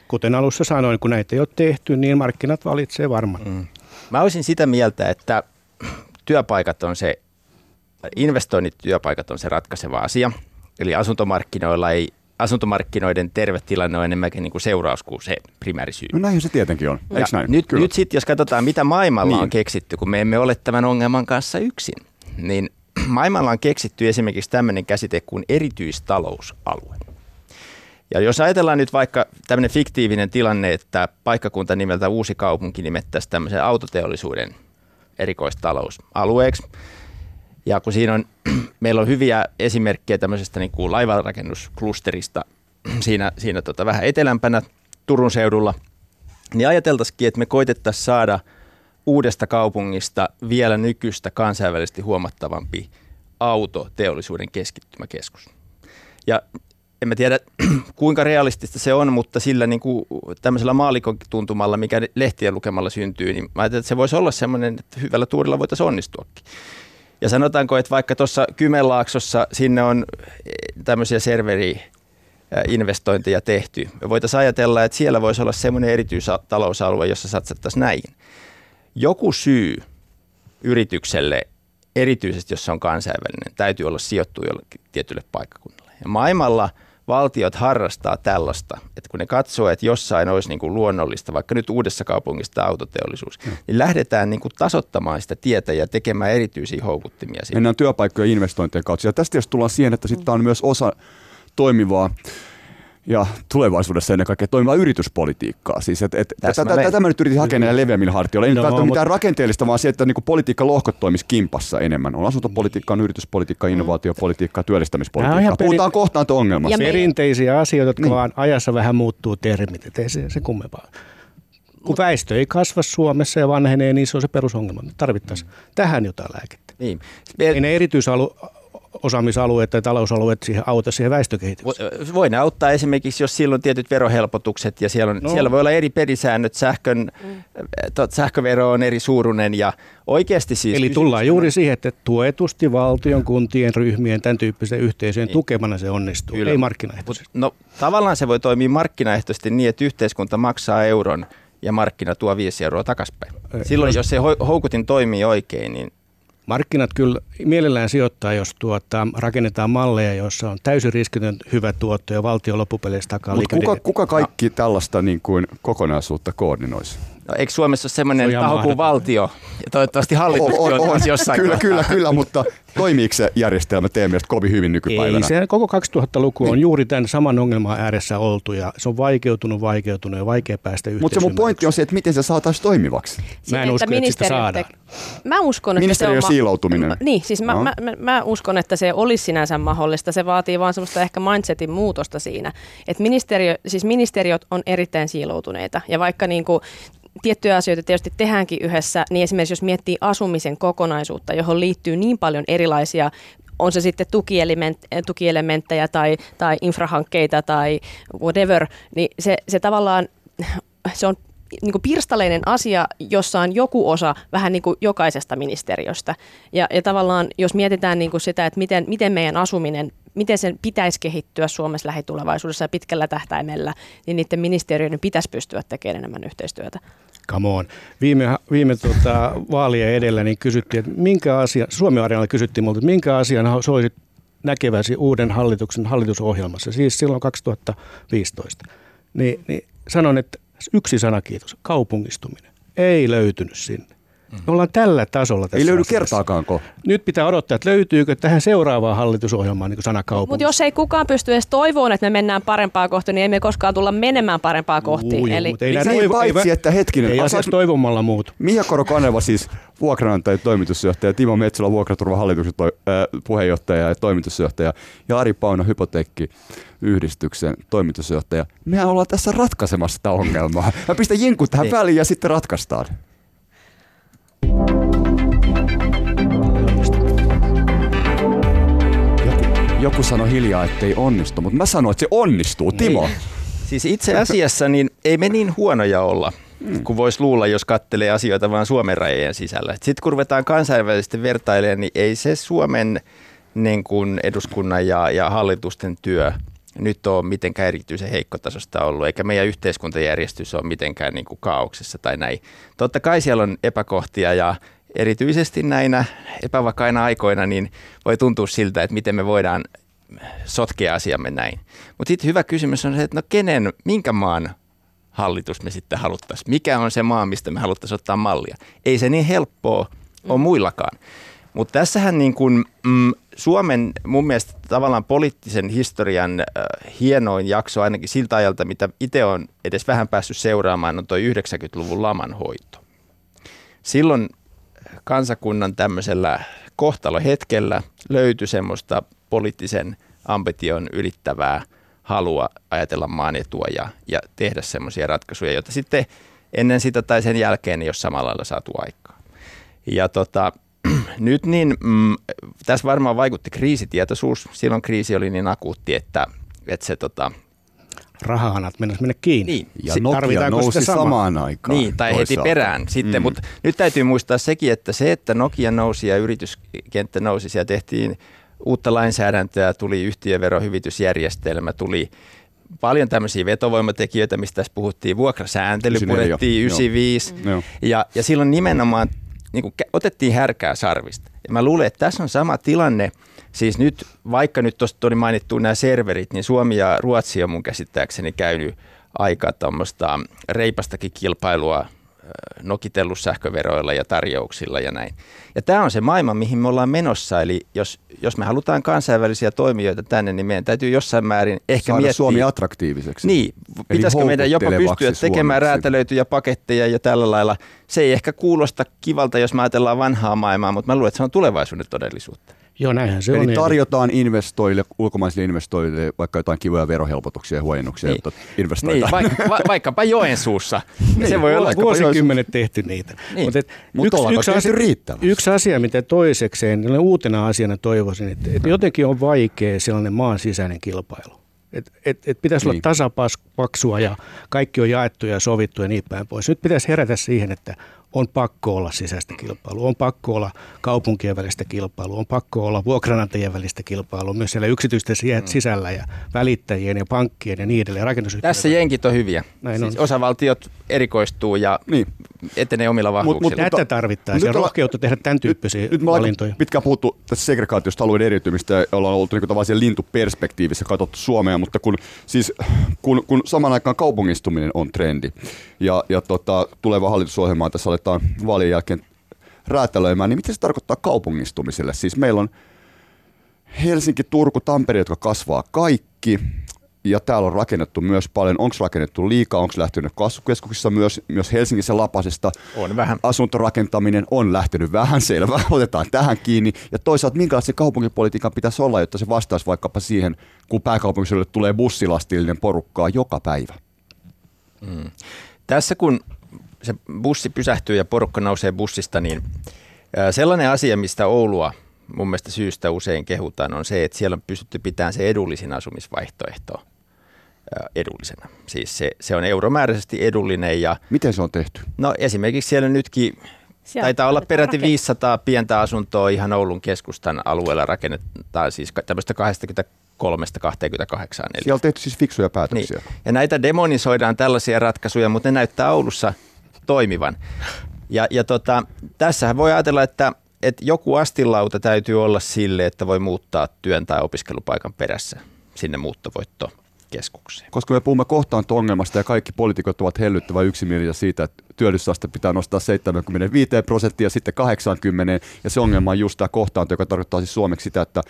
Kuten alussa sanoin, kun näitä ei ole tehty, niin markkinat valitsee varmaan. Mm. Mä olisin sitä mieltä, että työpaikat on se investoinnit työpaikat on se ratkaiseva asia. Eli asuntomarkkinoilla ei asuntomarkkinoiden terve tilanne on enemmänkin niin kuin seuraus kuin se primäärisyy. No näin se tietenkin on, eikö näin? Nyt, nyt sitten jos katsotaan, mitä maailmalla niin. on keksitty, kun me emme ole tämän ongelman kanssa yksin, niin maailmalla on keksitty esimerkiksi tämmöinen käsite kuin erityistalousalue. Ja jos ajatellaan nyt vaikka tämmöinen fiktiivinen tilanne, että paikkakunta nimeltä Uusi kaupunki nimettäisiin tämmöisen autoteollisuuden erikoistalousalueeksi, Ja kun siinä on, meillä on hyviä esimerkkejä tämmöisestä niin kuin laivanrakennusklusterista siinä, siinä tota vähän etelämpänä Turun seudulla, niin ajateltaisikin, että me koitettaisiin saada uudesta kaupungista vielä nykyistä kansainvälisesti huomattavampi autoteollisuuden keskittymäkeskus. Ja en mä tiedä kuinka realistista se on, mutta sillä niin kuin tämmöisellä maalikotuntumalla, mikä lehtien lukemalla syntyy, niin mä ajattelen, että se voisi olla semmoinen, että hyvällä tuurilla voitaisiin onnistuakin. Ja sanotaanko, että vaikka tuossa Kymenlaaksossa sinne on eh, tämmöisiä serveri investointeja tehty. Me voitaisiin ajatella, että siellä voisi olla semmoinen erityistalousalue, jossa satsattaisiin näihin. Joku syy yritykselle, erityisesti jos se on kansainvälinen, täytyy olla sijoittu jollekin tietylle paikkakunnalle. Ja maailmalla valtiot harrastaa tällaista, että kun ne katsoo, että jossain olisi niin kuin luonnollista, vaikka nyt uudessa kaupungissa autoteollisuus, mm. niin lähdetään niin kuin tasoittamaan sitä tietä ja tekemään erityisiä houkuttimia. Siitä. Mennään työpaikkojen investointien kautta. Ja tästä jos tullaan siihen, että sitten on myös osa toimivaa ja tulevaisuudessa ennen kaikkea toimivaa yrityspolitiikkaa. Siis et, et, tätä, tätä mä nyt yritin hakea näillä leveämmillä hartioilla. Ei no, nyt mitään rakenteellista, vaan se, että niinku politiikka lohkot toimisi kimpassa enemmän. On asuntopolitiikka, on yrityspolitiikka, mm. innovaatiopolitiikka, työllistämispolitiikka. Puhutaan peri- kohtaan ongelmasta. Perinteisiä asioita, jotka niin. vaan ajassa vähän muuttuu termit. Et ei se, se kummempaa. Kun väestö ei kasva Suomessa ja vanhenee, niin se on se perusongelma. Me tarvittaisiin mm. tähän jotain lääkettä. Niin. Ei ne erityisalu osaamisalueet tai talousalueet siihen auta siihen väestökehitykseen? Voi ne auttaa esimerkiksi, jos silloin on tietyt verohelpotukset ja siellä, on, no. siellä voi olla eri pelisäännöt, sähkön, mm. tot, sähkövero on eri suuruinen ja oikeasti siis... Eli tullaan juuri siihen, että tuetusti valtion, kuntien, ryhmien, tämän tyyppisen yhteisöjen niin. tukemana se onnistuu, Kyllä. ei markkinaehtoisesti. No tavallaan se voi toimia markkinaehtoisesti niin, että yhteiskunta maksaa euron ja markkina tuo 5 euroa takaspäin. Silloin, jos se houkutin toimii oikein, niin Markkinat kyllä mielellään sijoittaa, jos tuota, rakennetaan malleja, joissa on täysin riskitön hyvä tuotto ja valtio loppupeleissä takaa Mutta kuka, kuka kaikki tällaista niin kuin kokonaisuutta koordinoisi? No, eikö Suomessa ole semmoinen taho kuin valtio ja toivottavasti hallitus on, on, on jossain Kyllä, kyllä, kyllä, mutta toimiiko se järjestelmä teidän mielestä kovin hyvin nykypäivänä? Ei, se koko 2000-luku on niin. juuri tämän saman ongelman ääressä oltu ja se on vaikeutunut, vaikeutunut ja vaikea päästä Mutta se mun pointti on se, että miten se saataisiin toimivaksi. Mä en usko, että, sitä saadaan. Mä uskon, että se on siiloutuminen. Niin, siis mä, mä, mä, mä uskon, että se olisi sinänsä mahdollista. Se vaatii vaan semmoista ehkä mindsetin muutosta siinä. Että ministeriö, siis ministeriöt on erittäin siiloutuneita ja vaikka niin kuin tiettyjä asioita tietysti tehdäänkin yhdessä, niin esimerkiksi jos miettii asumisen kokonaisuutta, johon liittyy niin paljon erilaisia on se sitten tukielementtejä tai, tai infrahankkeita tai whatever, niin se, se tavallaan se on niin kuin pirstaleinen asia, jossa on joku osa vähän niin kuin jokaisesta ministeriöstä. Ja, ja tavallaan jos mietitään niin kuin sitä, että miten, miten meidän asuminen miten sen pitäisi kehittyä Suomessa lähitulevaisuudessa ja pitkällä tähtäimellä, niin niiden ministeriöiden pitäisi pystyä tekemään enemmän yhteistyötä. Come on. Viime, viime tuota, vaalien edellä niin kysyttiin, että minkä asia, Suomen areenalla kysyttiin multa, että minkä asian soisit näkeväsi uuden hallituksen hallitusohjelmassa, siis silloin 2015. Niin, niin sanon, että yksi sana kiitos, kaupungistuminen. Ei löytynyt sinne. Me ollaan tällä tasolla tässä Ei löydy asiassa. kertaakaanko? Nyt pitää odottaa, että löytyykö tähän seuraavaan hallitusohjelmaan niin sana Mutta jos ei kukaan pysty edes toivomaan, että me mennään parempaa kohti, niin emme koskaan tulla menemään parempaa kohti. Uu, Eli... Mutta ei niin toivo, paitsi, ei, että hetkinen. Ei asiassa toivomalla muut. Mia Koro-Kaneva siis vuokranantaja toimitusjohtaja, Timo Metsälä vuokraturvahallituksen toi, äh, puheenjohtaja ja toimitusjohtaja ja Ari Pauna Hypotekki yhdistyksen toimitusjohtaja. Mehän ollaan tässä ratkaisemassa sitä ongelmaa. Mä pistän jinkun tähän niin. väliin ja sitten ratkaistaan. Joku, joku sanoi hiljaa, että ei onnistu, mutta mä sanoin, että se onnistuu. Timo. Niin. Siis itse asiassa niin ei me niin huonoja olla, mm. kuin voisi luulla, jos kattelee asioita vain Suomen rajojen sisällä. Sitten kun ruvetaan kansainvälisesti vertailemaan, niin ei se Suomen niin kuin eduskunnan ja, ja hallitusten työ nyt ole mitenkään erityisen heikkotasosta ollut, eikä meidän yhteiskuntajärjestys ole mitenkään niin kuin kaauksessa tai näin. Totta kai siellä on epäkohtia ja erityisesti näinä epävakaina aikoina niin voi tuntua siltä, että miten me voidaan sotkea asiamme näin. Mutta sitten hyvä kysymys on se, että no kenen, minkä maan hallitus me sitten haluttaisiin? Mikä on se maa, mistä me haluttaisiin ottaa mallia? Ei se niin helppoa ole mm. muillakaan. Mutta tässähän niin kun, mm, Suomen mun mielestä tavallaan poliittisen historian äh, hienoin jakso ainakin siltä ajalta, mitä itse on edes vähän päässyt seuraamaan, on tuo 90-luvun laman hoito. Silloin kansakunnan tämmöisellä kohtalohetkellä löytyi semmoista poliittisen ambition ylittävää halua ajatella maan etua ja, ja tehdä semmoisia ratkaisuja, joita sitten ennen sitä tai sen jälkeen ei ole samalla lailla saatu aikaa. Ja tota, nyt niin, mm, tässä varmaan vaikutti kriisitietoisuus. Silloin kriisi oli niin akuutti, että, että se tota, rahahanat mennessä mennä kiinni. Niin. Ja Nokia nousi sama? samaan aikaan. Niin, tai toisaalta. heti perään sitten. Mm. Mutta nyt täytyy muistaa sekin, että se, että Nokia nousi ja yrityskenttä nousi ja tehtiin uutta lainsäädäntöä, tuli yhtiöverohyvitysjärjestelmä, tuli paljon tämmöisiä vetovoimatekijöitä, mistä tässä puhuttiin. Vuokrasääntely 94, purettiin 95. Mm. Ja, ja silloin nimenomaan niin kuin, otettiin härkää sarvista. Ja mä luulen, että tässä on sama tilanne. Siis nyt, vaikka nyt tuosta tuli mainittu nämä serverit, niin Suomi ja Ruotsi on mun käsittääkseni käynyt aika tuommoista reipastakin kilpailua nokitellut sähköveroilla ja tarjouksilla ja näin. Ja tämä on se maailma, mihin me ollaan menossa. Eli jos, jos me halutaan kansainvälisiä toimijoita tänne, niin meidän täytyy jossain määrin ehkä Saada miettiä. Suomi attraktiiviseksi. Niin, pitäisikö meidän jopa pystyä tekemään räätälöityjä paketteja ja tällä lailla. Se ei ehkä kuulosta kivalta, jos me ajatellaan vanhaa maailmaa, mutta mä luulen, että se on tulevaisuuden todellisuutta. Joo, näinhän se Eli on. Eli tarjotaan investoille, ulkomaisille investoille vaikka jotain kivoja verohelpotuksia ja huojennuksia, niin. jotta investoidaan. Niin, vaikka, va, vaikkapa Joensuussa. niin, se voi olla vuosikymmenet tehty niitä. Niin. Mutta Mut yksi, yksi, asia, yksi asia, mitä toisekseen, niin uutena asiana toivoisin, että, että jotenkin on vaikea sellainen maan sisäinen kilpailu. Et, et, et pitäisi niin. olla tasapaksua ja kaikki on jaettu ja sovittu ja niin päin pois. Nyt pitäisi herätä siihen, että on pakko olla sisäistä kilpailua, on pakko olla kaupunkien välistä kilpailua, on pakko olla vuokranantajien välistä kilpailua, myös siellä yksityisten mm. sisällä ja välittäjien ja pankkien ja niin edelleen. Tässä jenkit on hyviä. Näin siis on. Osavaltiot erikoistuu ja niin. Etenee omilla vahvuuksilla. Mutta tätä tarvittaisiin ja rohkeutta tehdä tämän tyyppisiä nyt, nyt valintoja. Pitkään puhuttu tässä segregaatiosta alueen eriytymistä ja ollaan oltu niin tavallaan lintuperspektiivissä katsottu Suomea, mutta kun, siis, kun, kun saman aikaan kaupungistuminen on trendi ja, ja tota, tuleva hallitusohjelma tässä aletaan vaalien jälkeen räätälöimään, niin mitä se tarkoittaa kaupungistumiselle? Siis meillä on Helsinki, Turku, Tampere, jotka kasvaa kaikki, ja täällä on rakennettu myös paljon. Onko rakennettu liikaa, onko lähtenyt kasvukeskuksissa myös, myös Helsingissä Lapasesta? On vähän. Asuntorakentaminen on lähtenyt vähän selvä. Otetaan tähän kiinni. Ja toisaalta minkälaisen kaupunkipolitiikan pitäisi olla, jotta se vastaisi vaikkapa siihen, kun pääkaupunkiseudulle tulee bussilastillinen porukkaa joka päivä. Mm. Tässä kun se bussi pysähtyy ja porukka nousee bussista, niin sellainen asia, mistä Oulua mun mielestä syystä usein kehutaan, on se, että siellä on pystytty pitämään se edullisin asumisvaihtoehto edullisena. Siis se, se on euromääräisesti edullinen. Ja, Miten se on tehty? No esimerkiksi siellä nytkin Sieltä Taitaa olla peräti 500 pientä asuntoa ihan Oulun keskustan alueella rakennetaan siis tämmöistä 23-28. Siellä on tehty siis fiksuja päätöksiä. Niin. Ja näitä demonisoidaan tällaisia ratkaisuja, mutta ne näyttää Oulussa toimivan. Ja, ja tota, tässähän voi ajatella, että, että joku astilauta täytyy olla sille, että voi muuttaa työn tai opiskelupaikan perässä sinne muuttovoitto keskukseen. Koska me puhumme kohtaanto-ongelmasta ja kaikki poliitikot ovat hellyttävän yksimielisiä siitä, että työllisyysaste pitää nostaa 75 prosenttia ja sitten 80 ja se ongelma on just tämä kohtaanto, joka tarkoittaa siis suomeksi sitä, että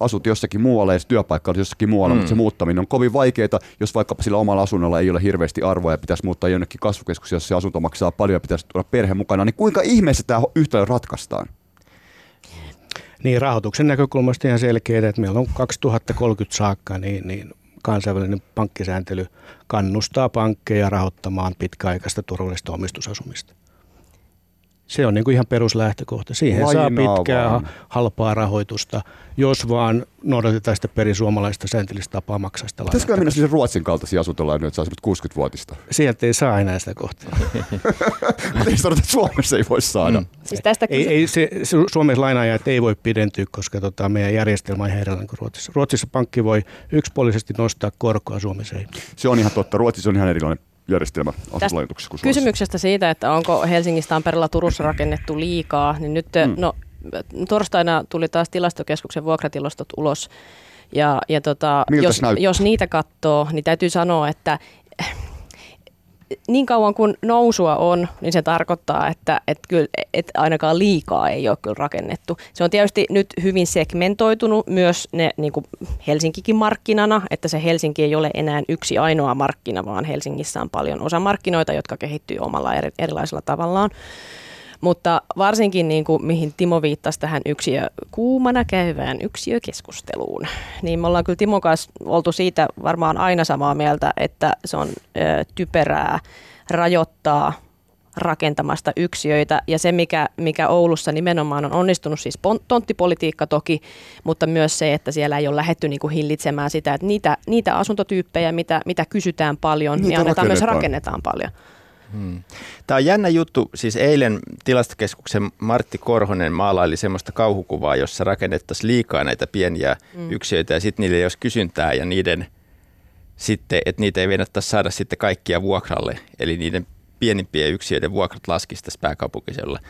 asut jossakin muualla ja työpaikka olisi jossakin muualla, mm. mutta se muuttaminen on kovin vaikeaa, jos vaikkapa sillä omalla asunnolla ei ole hirveästi arvoa ja pitäisi muuttaa jonnekin kasvukeskukseen, jos se asunto maksaa paljon ja pitäisi tuoda perhe mukana, niin kuinka ihmeessä tämä yhtälö ratkaistaan? Niin, rahoituksen näkökulmasta ihan selkeää, että meillä on 2030 saakka niin, niin kansainvälinen pankkisääntely kannustaa pankkeja rahoittamaan pitkäaikaista turvallista omistusasumista. Se on niin kuin ihan peruslähtökohta. Siihen Lainaa saa pitkää vaan. halpaa rahoitusta, jos vaan noudatetaan sitä perisuomalaista sääntelistä tapaa maksaa sitä Pitäisikö mennä siis Ruotsin kaltaisia asuntolainoja, että saa 60-vuotista? Sieltä ei saa enää sitä kohtaa. Mutta ei sanota, että Suomessa ei voi saada. Mm. Siis tästä ei, ei, se, se, Suomessa lainaajat ei voi pidentyä, koska tota, meidän järjestelmä on ihan erilainen kuin Ruotsissa. Ruotsissa pankki voi yksipuolisesti nostaa korkoa, Suomessa ei. Se on ihan totta. Ruotsissa on ihan erilainen järjestelmä asuntolainoituksessa kuin Kysymyksestä siitä, että onko Helsingissä, Tampereella, Turussa rakennettu liikaa, niin nyt mm. no, torstaina tuli taas tilastokeskuksen vuokratilastot ulos. Ja, ja tota, jos, jos niitä katsoo, niin täytyy sanoa, että niin kauan kuin nousua on, niin se tarkoittaa, että, että, kyllä, että ainakaan liikaa ei ole kyllä rakennettu. Se on tietysti nyt hyvin segmentoitunut myös ne, niin kuin Helsinkikin markkinana, että se Helsinki ei ole enää yksi ainoa markkina, vaan Helsingissä on paljon osamarkkinoita, jotka kehittyy omalla eri, erilaisella tavallaan. Mutta varsinkin niin kuin, mihin Timo viittasi tähän yksiö, kuumana käyvään yksiökeskusteluun, niin me ollaan kyllä Timon kanssa oltu siitä varmaan aina samaa mieltä, että se on ö, typerää rajoittaa rakentamasta yksiöitä. Ja se, mikä, mikä Oulussa nimenomaan on onnistunut, siis tonttipolitiikka toki, mutta myös se, että siellä ei ole lähetty niin kuin hillitsemään sitä, että niitä, niitä asuntotyyppejä, mitä, mitä kysytään paljon, niitä niin annetaan myös rakennetaan paljon. Hmm. Tämä on jännä juttu. Siis eilen tilastokeskuksen Martti Korhonen maalaili semmoista kauhukuvaa, jossa rakennettaisiin liikaa näitä pieniä hmm. yksiöitä ja sitten niille ei olisi kysyntää ja niiden sitten, että niitä ei vedettäisi saada sitten kaikkia vuokralle. Eli niiden pienimpien yksiöiden vuokrat laskisi tässä pääkaupunkiseudulla.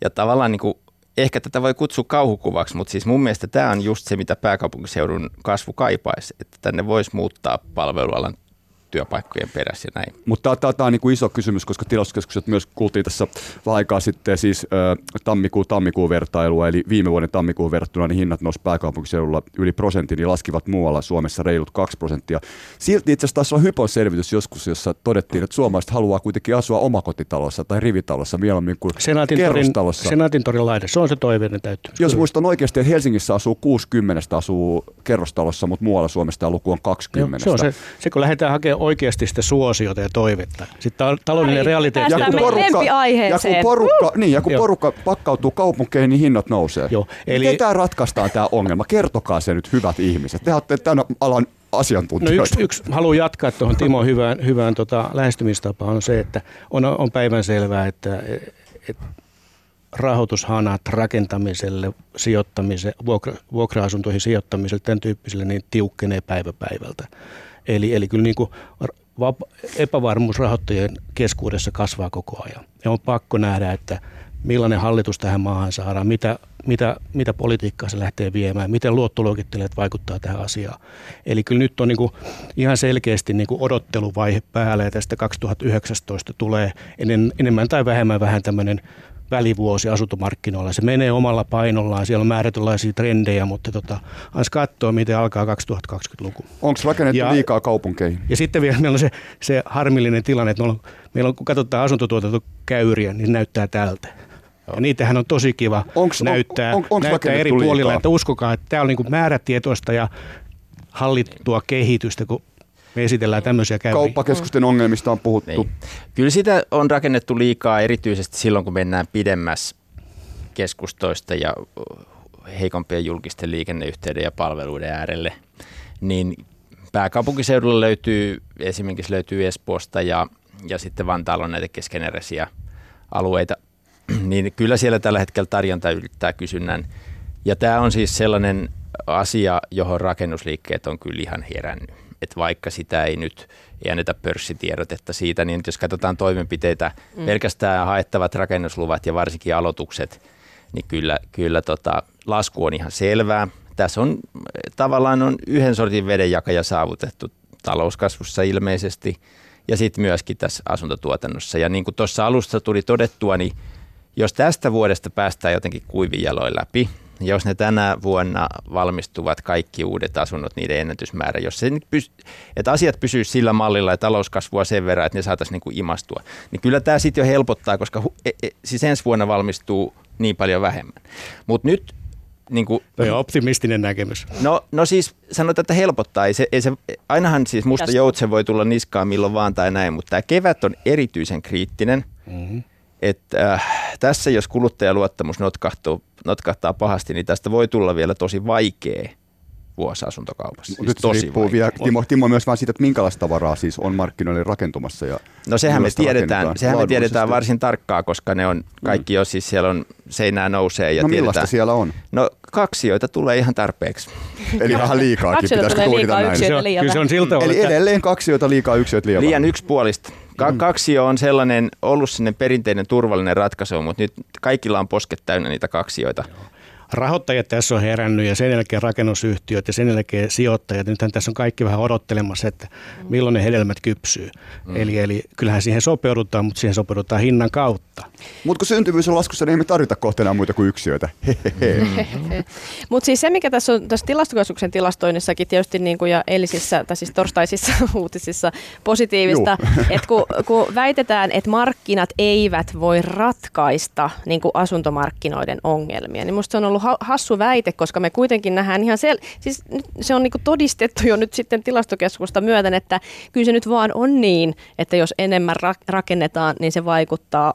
Ja tavallaan niin kuin, ehkä tätä voi kutsua kauhukuvaksi, mutta siis mun mielestä tämä on just se, mitä pääkaupunkiseudun kasvu kaipaisi, että tänne voisi muuttaa palvelualan työpaikkojen perässä ja näin. Mutta tämä on niin kuin iso kysymys, koska tilastokeskukset myös kuultiin tässä vähän aikaa sitten siis tammikuun-tammikuun vertailua, eli viime vuoden tammikuun verrattuna niin hinnat nousi pääkaupunkiseudulla yli prosentin, niin laskivat muualla Suomessa reilut 2 prosenttia. Silti itse asiassa taas on hyposelvitys joskus, jossa todettiin, että suomalaiset haluaa kuitenkin asua omakotitalossa tai rivitalossa mieluummin kuin Senaatin kerrostalossa. Torin, Senaatin torin laide, se on se toiveinen täytyy. Jos muistan oikeasti, että Helsingissä asuu 60 asuu kerrostalossa, mutta muualla Suomessa tämä luku on 20. Joo, se on se, se, kun lähdetään hakemaan oikeasti sitä suosiota ja toivetta. Sitten taloudellinen realiteetti. Ja kun porukka, ja kun porukka, niin, ja kun porukka pakkautuu kaupunkeihin, niin hinnat nousee. Joo, eli... Miten tämä ratkaistaan tämä ongelma? Kertokaa se nyt, hyvät ihmiset. Te olette tämän alan asiantuntijoita. No yksi, yksi haluan jatkaa tuohon Timo hyvään, hyvään tota, lähestymistapaan on se, että on, on päivänselvää, että, että rahoitushanat rakentamiselle, sijoittamiselle, vuokra, vuokra-asuntoihin sijoittamiselle, tämän tyyppiselle, niin tiukkenee päivä päivältä. Eli, eli kyllä niin kuin epävarmuus rahoittajien keskuudessa kasvaa koko ajan. Ja on pakko nähdä, että millainen hallitus tähän maahan saadaan, mitä, mitä, mitä politiikkaa se lähtee viemään, miten luottoluokittelijat vaikuttaa tähän asiaan. Eli kyllä nyt on niin kuin ihan selkeästi niin kuin odotteluvaihe päällä ja tästä 2019 tulee enemmän tai vähemmän vähän tämmöinen välivuosi asuntomarkkinoilla. Se menee omalla painollaan, siellä on määrätynlaisia trendejä, mutta tota, ans katsoa, miten alkaa 2020-luku. Onko rakennettu ja, liikaa kaupunkeihin? Ja sitten vielä meillä on se, se harmillinen tilanne, että meillä on, meillä on, kun katsotaan asuntotuotantokäyriä, niin näyttää tältä. Ja niitähän on tosi kiva onks, näyttää, on, on, näyttää eri liikaa? puolilla, että uskokaa, että tämä on niin määrätietoista ja hallittua kehitystä, kun me esitellään tämmöisiä käyriä. Kauppakeskusten ongelmista on puhuttu. Niin. Kyllä sitä on rakennettu liikaa erityisesti silloin, kun mennään pidemmäs keskustoista ja heikompien julkisten liikenneyhteyden ja palveluiden äärelle. Niin pääkaupunkiseudulla löytyy, esimerkiksi löytyy Espoosta ja, ja sitten Vantaalla on näitä keskeneräisiä alueita, niin kyllä siellä tällä hetkellä tarjonta ylittää kysynnän. Ja tämä on siis sellainen asia, johon rakennusliikkeet on kyllä ihan herännyt että vaikka sitä ei nyt ei anneta pörssitiedotetta siitä, niin jos katsotaan toimenpiteitä, mm. pelkästään haettavat rakennusluvat ja varsinkin aloitukset, niin kyllä, kyllä tota, lasku on ihan selvää. Tässä on tavallaan on yhden sortin vedenjakaja saavutettu talouskasvussa ilmeisesti ja sitten myöskin tässä asuntotuotannossa. Ja niin kuin tuossa alussa tuli todettua, niin jos tästä vuodesta päästään jotenkin kuivin jaloin läpi, jos ne tänä vuonna valmistuvat kaikki uudet asunnot, niiden ennätysmäärä, jos se pys- että asiat pysyy sillä mallilla ja talouskasvua sen verran, että ne saataisiin niin kuin imastua, niin kyllä tämä sitten jo helpottaa, koska hu- e- e- siis ensi vuonna valmistuu niin paljon vähemmän. Mutta nyt niin kuin, Toi on optimistinen näkemys. No, no siis sanotaan, että helpottaa. Ei se, ei se, ainahan siis musta joutsen voi tulla niskaan milloin vaan tai näin, mutta tämä kevät on erityisen kriittinen. Mm-hmm että äh, tässä jos kuluttajaluottamus notkahtuu, notkahtaa pahasti, niin tästä voi tulla vielä tosi vaikea vuosi asuntokaupassa. Siis Nyt se riippuu vielä, Timo, Timo, myös vain siitä, että minkälaista tavaraa siis on markkinoille rakentumassa. Ja no sehän me tiedetään, sehän me tiedetään varsin tarkkaa, koska ne on kaikki mm. jo, siis siellä on seinää nousee. Ja no tiedetään. millaista siellä on? No kaksioita tulee ihan tarpeeksi. Eli vähän liikaakin, pitäisikö tulkita näin? Se on, kyllä se on siltä Eli edelleen kaksioita liikaa, yksiöitä liian Liian yksipuolista. Ka- mm. kaksio on sellainen, ollut sinne perinteinen turvallinen ratkaisu, mutta nyt kaikilla on posket täynnä niitä kaksioita. Rahoittajat tässä on herännyt ja sen jälkeen rakennusyhtiöt ja sen jälkeen sijoittajat. Nythän tässä on kaikki vähän odottelemassa, että milloin ne hedelmät kypsyy. Mm. Eli, eli kyllähän siihen sopeudutaan, mutta siihen sopeudutaan hinnan kautta. Mutta kun syntyvyys on laskussa, niin ei me tarvita kohteena muita kuin yksiöitä. mutta siis se, mikä tässä on tässä tilastokeskuksen tilastoinnissakin tietysti niin kuin ja eilisissä, tai siis torstaisissa uutisissa positiivista, että kun, kun väitetään, että markkinat eivät voi ratkaista niin kuin asuntomarkkinoiden ongelmia, niin musta on ollut hassu väite, koska me kuitenkin nähdään ihan sel... Siis se on niin kuin todistettu jo nyt sitten tilastokeskusta myöten, että kyllä se nyt vaan on niin, että jos enemmän ra- rakennetaan, niin se vaikuttaa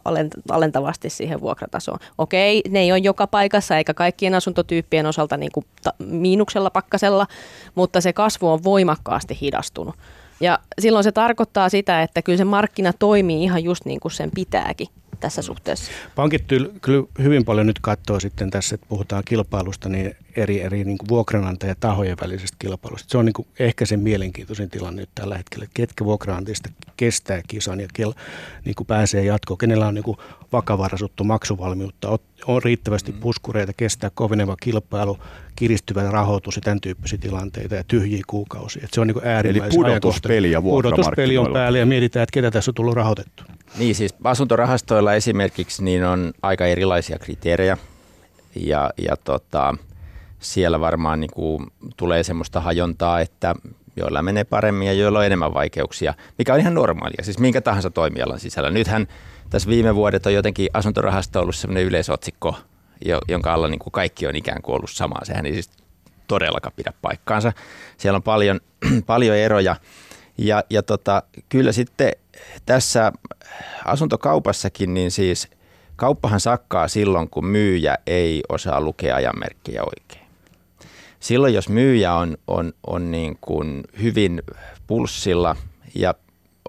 alentavasti siihen vuokratasoon. Okei, ne ei ole joka paikassa eikä kaikkien asuntotyyppien osalta niin kuin ta- miinuksella pakkasella, mutta se kasvu on voimakkaasti hidastunut. Ja silloin se tarkoittaa sitä, että kyllä se markkina toimii ihan just niin kuin sen pitääkin tässä suhteessa. Pankit kyllä hyvin paljon nyt katsoo sitten tässä, että puhutaan kilpailusta, niin eri, eri niin vuokranantajatahojen välisestä kilpailusta. Se on niin kuin ehkä se mielenkiintoisin tilanne nyt tällä hetkellä, että ketkä vuokranantajista kestää kisan ja kel, niin kuin pääsee jatkoon, kenellä on niin kuin maksuvalmiutta, on riittävästi mm. puskureita kestää koveneva kilpailu, kiristyvä rahoitus ja tämän tyyppisiä tilanteita ja tyhjiä kuukausia. Että se on niin kuin äärimmäisen Eli pudotuspeli ja Pudotuspeli on päällä ja mietitään, että ketä tässä on tullut rahoitettu. Niin siis asuntorahastoilla esimerkiksi niin on aika erilaisia kriteerejä ja, ja tota, siellä varmaan niin kuin tulee semmoista hajontaa, että joilla menee paremmin ja joilla on enemmän vaikeuksia, mikä on ihan normaalia, siis minkä tahansa toimialan sisällä. Nythän tässä viime vuodet on jotenkin asuntorahasto ollut semmoinen yleisotsikko, jonka alla niin kuin kaikki on ikään kuin ollut samaa. Sehän ei siis todellakaan pidä paikkaansa. Siellä on paljon, paljon eroja ja, ja tota, kyllä sitten tässä asuntokaupassakin, niin siis kauppahan sakkaa silloin, kun myyjä ei osaa lukea ajanmerkkejä oikein. Silloin, jos myyjä on, on, on niin kuin hyvin pulssilla ja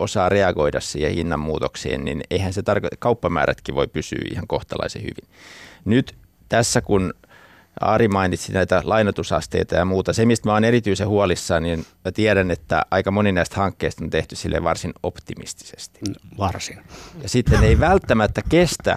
osaa reagoida siihen hinnanmuutoksiin, niin eihän se tarkoita, kauppamäärätkin voi pysyä ihan kohtalaisen hyvin. Nyt tässä, kun Ari mainitsi näitä lainotusasteita ja muuta. Se, mistä mä olen erityisen huolissaan, niin mä tiedän, että aika moni näistä hankkeista on tehty sille varsin optimistisesti. Varsin. Ja sitten ei välttämättä kestä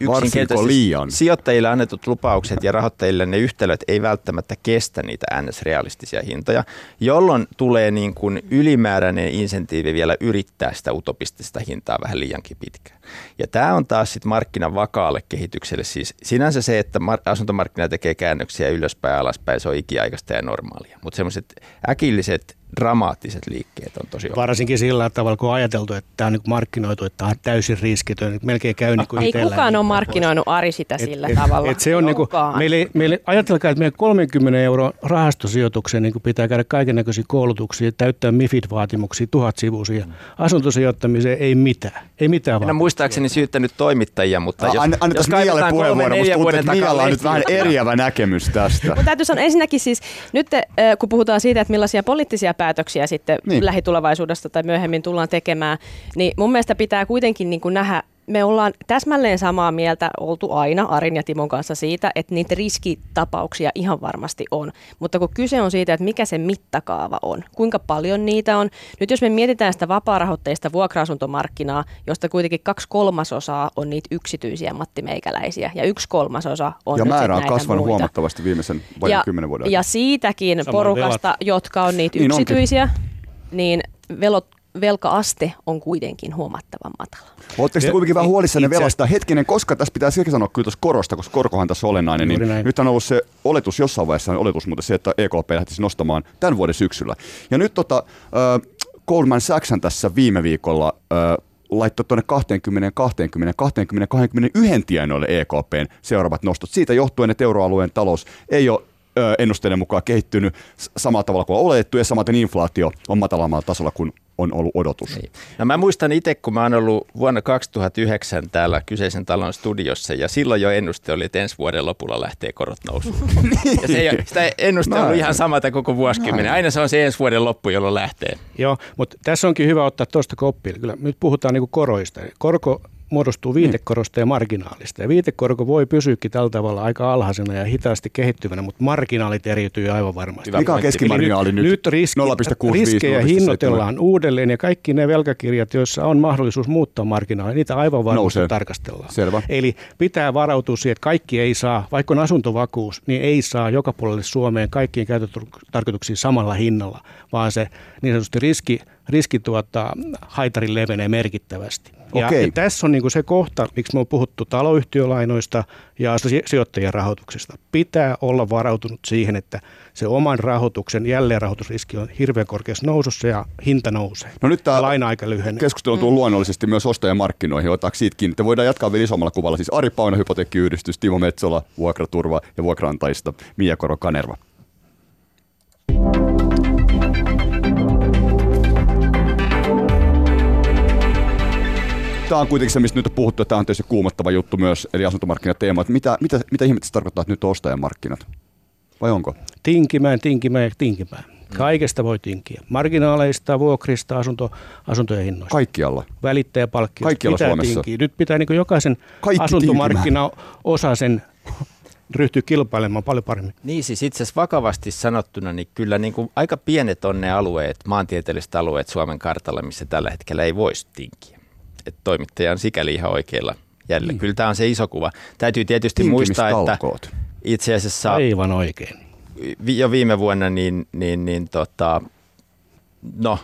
yksinkertaisesti liian. sijoittajille annetut lupaukset ja rahoittajille ne yhtälöt ei välttämättä kestä niitä NS-realistisia hintoja, jolloin tulee niin kuin ylimääräinen insentiivi vielä yrittää sitä utopistista hintaa vähän liiankin pitkään. Ja tämä on taas sitten markkinan vakaalle kehitykselle. Siis sinänsä se, että asuntomarkkina tekee käännöksiä ylöspäin ja alaspäin, se on ikiaikaista ja normaalia. Mutta semmoiset äkilliset dramaattiset liikkeet on tosi Varsinkin sillä tavalla, kun on ajateltu, että tämä on niin markkinoitu, että tämä on täysin riskitön, että melkein käy niin kuin Ei kukaan ole markkinoinut Ari sitä sillä et, tavalla. Et se on niin kuin, meille, meille, ajatelkaa, että meidän 30 euro rahastosijoitukseen niin pitää käydä kaiken näköisiä koulutuksia, täyttää MIFID-vaatimuksia, tuhat sivuisia. Asuntosijoittamiseen ei mitään. Ei mitään Minä muistaakseni syyttänyt toimittajia, mutta jos, Anne, jos Mialle puheenvuoro, musta tuntuu, että Mialla on nyt vähän eriävä näkemys tästä. Mutta täytyy sanoa ensinnäkin siis, nyt kun puhutaan siitä, että millaisia poliittisia päätöksiä sitten niin. lähitulevaisuudesta tai myöhemmin tullaan tekemään, niin mun mielestä pitää kuitenkin niin kuin nähdä me ollaan täsmälleen samaa mieltä oltu aina Arin ja Timon kanssa siitä, että niitä riskitapauksia ihan varmasti on. Mutta kun kyse on siitä, että mikä se mittakaava on, kuinka paljon niitä on. Nyt jos me mietitään sitä vapaarahoitteista vuokra-asuntomarkkinaa, josta kuitenkin kaksi kolmasosaa on niitä yksityisiä mattimeikäläisiä ja yksi kolmasosa on Ja nyt määrä on kasvanut muita. huomattavasti viimeisen vajan kymmenen vuoden Ja siitäkin Samoin porukasta, velat. jotka on niitä niin yksityisiä, onkin. niin velot velkaaste on kuitenkin huomattavan matala. Oletteko te kuitenkin vähän huolissanne velasta? Hetkinen, koska tässä pitää sekin sanoa kyllä tuossa korosta, koska korkohan tässä on olennainen. Niin nyt on ollut se oletus jossain vaiheessa, oletus, mutta se, että EKP lähtisi nostamaan tämän vuoden syksyllä. Ja nyt tota, äh, Goldman Sachs tässä viime viikolla äh, laittoi tuonne 20, 20, 20, 21 tienoille EKPn seuraavat nostot. Siitä johtuen, että euroalueen talous ei ole ennusteiden mukaan kehittynyt samalla tavalla kuin on oletettu ja samaten inflaatio on matalammalla tasolla kuin on ollut odotus. Niin. No mä muistan itse, kun mä oon ollut vuonna 2009 täällä kyseisen talon studiossa ja silloin jo ennuste oli, että ensi vuoden lopulla lähtee korot nousuun. niin. ja se ei, sitä ennuste on ollut ihan samata koko vuosikymmenen. Aina se on se ensi vuoden loppu, jolloin lähtee. Joo, mutta tässä onkin hyvä ottaa tuosta koppia. Kyllä nyt puhutaan niinku koroista. Korko muodostuu viitekorosta ja marginaalista. Ja viitekorko voi pysyäkin tällä tavalla aika alhaisena ja hitaasti kehittyvänä, mutta marginaalit eriytyy aivan varmasti. Mikä on keskimarginaali nyt? Nyt riski, riskejä hinnoitellaan uudelleen ja kaikki ne velkakirjat, joissa on mahdollisuus muuttaa marginaali, niitä aivan varmasti Nousee. tarkastellaan. Selvä. Eli pitää varautua siihen, että kaikki ei saa, vaikka on asuntovakuus, niin ei saa joka puolelle Suomeen kaikkiin käyttötarkoituksiin samalla hinnalla, vaan se niin sanotusti riski, riski tuota, haitari levenee merkittävästi. Ja, Okei. ja tässä on niin se kohta, miksi me on puhuttu taloyhtiölainoista ja sijoittajien rahoituksesta. Pitää olla varautunut siihen, että se oman rahoituksen jälleenrahoitusriski on hirveän korkeassa nousussa ja hinta nousee. No nyt tämä laina-aika lyhenee. Keskustelu on mm. luonnollisesti myös ostajamarkkinoihin. Otetaanko siitäkin? Te voidaan jatkaa vielä isommalla kuvalla. Siis Ari Pauna, hypoteekkiyhdistys, Timo Metsola, vuokraturva ja vuokrantajista Mia Koro Kanerva. Tämä on kuitenkin se, mistä nyt on puhuttu, että tämä on tietysti kuumottava juttu myös, eli asuntomarkkinateema. Että mitä, mitä, mitä ihmettä se tarkoittaa, että nyt on ostajamarkkinat? Vai onko? Tinkimään, tinkimään ja tinkimään. Kaikesta voi tinkiä. Marginaaleista, vuokrista, asunto, asuntojen hinnoista. Kaikkialla. Välittäjäpalkkiosta. Kaikkialla pitää Suomessa. Tinkiä. Nyt pitää niin jokaisen asuntomarkkina osa sen ryhtyy kilpailemaan paljon paremmin. Niin siis itse asiassa vakavasti sanottuna, niin kyllä niin kuin aika pienet on ne alueet, maantieteelliset alueet Suomen kartalla, missä tällä hetkellä ei voisi tinkiä. Että toimittaja on sikäli ihan oikeilla jäljellä. Niin. Kyllä tämä on se iso kuva. Täytyy tietysti muistaa, että itse asiassa... Aivan oikein. Jo viime vuonna niin, niin, niin tota, no,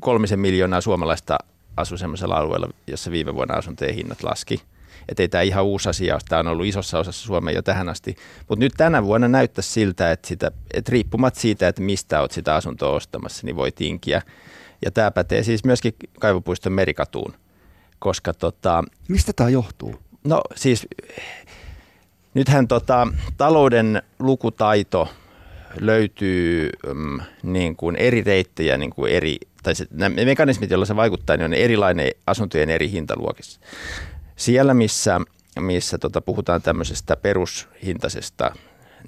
kolmisen miljoonaa suomalaista asui sellaisella alueella, jossa viime vuonna asuntojen hinnat laski. Että ei tämä ihan uusi asia, tämä on ollut isossa osassa Suomea jo tähän asti. Mutta nyt tänä vuonna näyttää siltä, että, sitä, että riippumatta siitä, että mistä olet sitä asuntoa ostamassa, niin voi tinkiä. Ja tämä pätee siis myöskin Kaivopuiston merikatuun, koska tota... Mistä tämä johtuu? No siis nythän tota, talouden lukutaito löytyy mm, niin kuin eri reittejä, niin kuin eri, tai se, nämä mekanismit, joilla se vaikuttaa, niin on erilainen asuntojen eri hintaluokissa. Siellä, missä, missä tota, puhutaan tämmöisestä perushintaisesta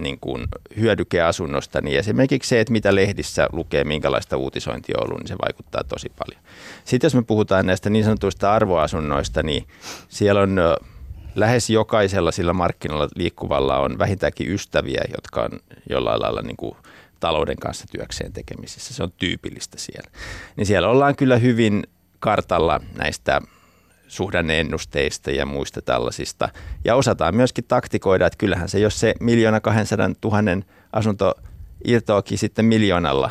niin kuin hyödykeasunnosta, niin esimerkiksi se, että mitä lehdissä lukee, minkälaista uutisointia on ollut, niin se vaikuttaa tosi paljon. Sitten jos me puhutaan näistä niin sanotuista arvoasunnoista, niin siellä on lähes jokaisella sillä markkinoilla liikkuvalla on vähintäänkin ystäviä, jotka on jollain lailla niin kuin talouden kanssa työkseen tekemisissä. Se on tyypillistä siellä. Niin siellä ollaan kyllä hyvin kartalla näistä suhdanneennusteista ja muista tällaisista. Ja osataan myöskin taktikoida, että kyllähän se, jos se miljoona 200 tuhannen asunto irtoakin sitten miljoonalla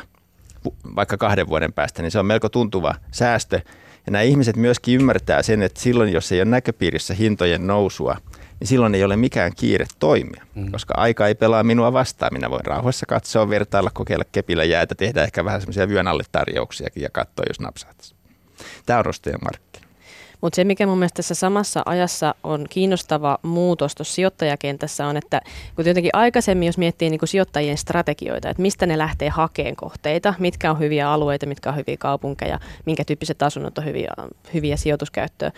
vaikka kahden vuoden päästä, niin se on melko tuntuva säästö. Ja nämä ihmiset myöskin ymmärtää sen, että silloin, jos ei ole näköpiirissä hintojen nousua, niin silloin ei ole mikään kiire toimia, mm. koska aika ei pelaa minua vastaan. Minä voin rauhassa katsoa, vertailla, kokeilla kepillä jäätä, tehdä ehkä vähän semmoisia vyön alle tarjouksiakin ja katsoa, jos napsahtaisi. Tämä on ostajan markkina. Mutta se, mikä mun mielestä tässä samassa ajassa on kiinnostava muutos tuossa sijoittajakentässä on, että kun jotenkin aikaisemmin, jos miettii niin kuin sijoittajien strategioita, että mistä ne lähtee hakeen kohteita, mitkä on hyviä alueita, mitkä on hyviä kaupunkeja, minkä tyyppiset asunnot on hyviä, hyviä sijoituskäyttöä,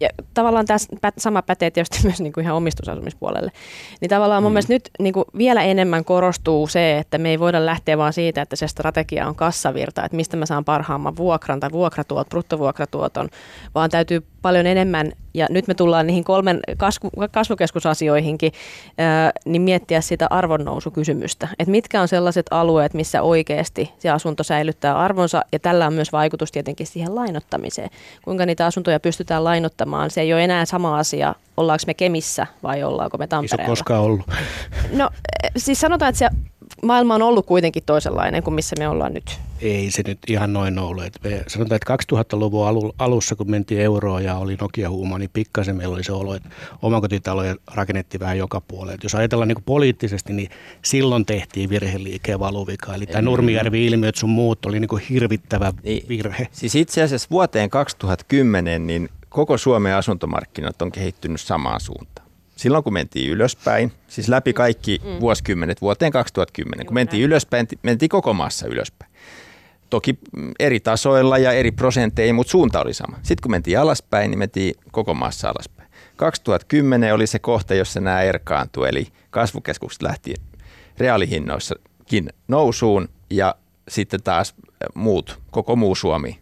ja tavallaan tämä sama pätee tietysti myös niin kuin ihan omistusasumispuolelle. Niin tavallaan mun mm. mielestä nyt niin kuin vielä enemmän korostuu se, että me ei voida lähteä vaan siitä, että se strategia on kassavirta, että mistä mä saan parhaamman vuokran tai vuokratuot, bruttovuokratuoton, vaan täytyy paljon enemmän, ja nyt me tullaan niihin kolmen kasvu, kasvukeskusasioihinkin, ää, niin miettiä sitä arvonnousukysymystä. Että mitkä on sellaiset alueet, missä oikeasti se asunto säilyttää arvonsa, ja tällä on myös vaikutus tietenkin siihen lainottamiseen. Kuinka niitä asuntoja pystytään lainottamaan, se ei ole enää sama asia, ollaanko me Kemissä vai ollaanko me Tampereella. Ei se koskaan ollut. No siis sanotaan, että se maailma on ollut kuitenkin toisenlainen kuin missä me ollaan nyt. Ei se nyt ihan noin ollut. Et me sanotaan, että 2000-luvun alussa, kun mentiin euroon ja oli Nokia-huuma, niin pikkasen meillä oli se olo, että omakotitaloja rakennettiin vähän joka puolelle. Et jos ajatellaan niin poliittisesti, niin silloin tehtiin virheliikkeen valuvika. Eli tämä Nurmijärvi-ilmiöt sun muut oli niin hirvittävä niin, virhe. Siis itse asiassa vuoteen 2010 niin koko Suomen asuntomarkkinat on kehittynyt samaan suuntaan silloin kun mentiin ylöspäin, siis läpi kaikki mm. vuosikymmenet vuoteen 2010, kun mentiin ylöspäin, mentiin koko maassa ylöspäin. Toki eri tasoilla ja eri prosenteilla, mutta suunta oli sama. Sitten kun mentiin alaspäin, niin mentiin koko maassa alaspäin. 2010 oli se kohta, jossa nämä erkaantui, eli kasvukeskukset lähti reaalihinnoissakin nousuun ja sitten taas muut, koko muu Suomi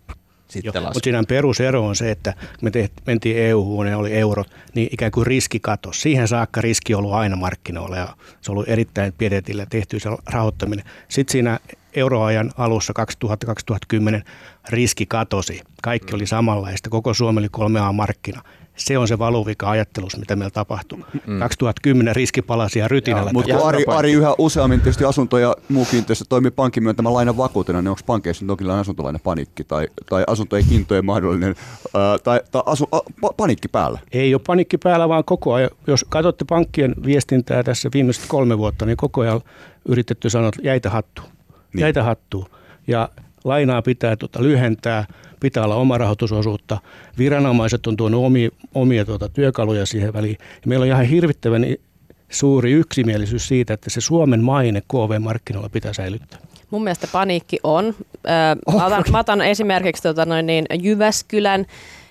sitten Mutta siinä perusero on se, että me teht, mentiin EU-hun ja oli euro, niin ikään kuin riski katosi. Siihen saakka riski on ollut aina markkinoilla ja se on ollut erittäin pienetillä tehty se rahoittaminen. Sitten siinä euroajan alussa 2000-2010 riski katosi. Kaikki oli samanlaista. Koko Suomi oli kolme A-markkina. Se on se valuvika ajattelus, mitä meillä tapahtuu. Mm. 2010 riski palasi ja rytinällä. Mutta Ari, Ari, yhä useammin tietysti asunto ja muu kiinteistö toimii pankin myöntämän lainan vakuutena, niin onko pankkeissa jonkinlainen asuntolainen panikki tai, tai asuntojen hintojen mahdollinen ää, tai, tai asu, a, pa, panikki päällä? Ei ole panikki päällä, vaan koko ajan. Jos katsotte pankkien viestintää tässä viimeiset kolme vuotta, niin koko ajan yritetty sanoa, että jäitä hattu. Niin. Jäitä hattu. Ja lainaa pitää tuota lyhentää, pitää olla oma rahoitusosuutta. Viranomaiset on tuonut omia, omia tuota työkaluja siihen väliin. Ja meillä on ihan hirvittävän suuri yksimielisyys siitä, että se Suomen maine KV-markkinoilla pitää säilyttää. Mun mielestä paniikki on. Mä otan, mä otan esimerkiksi tota noin niin, Jyväskylän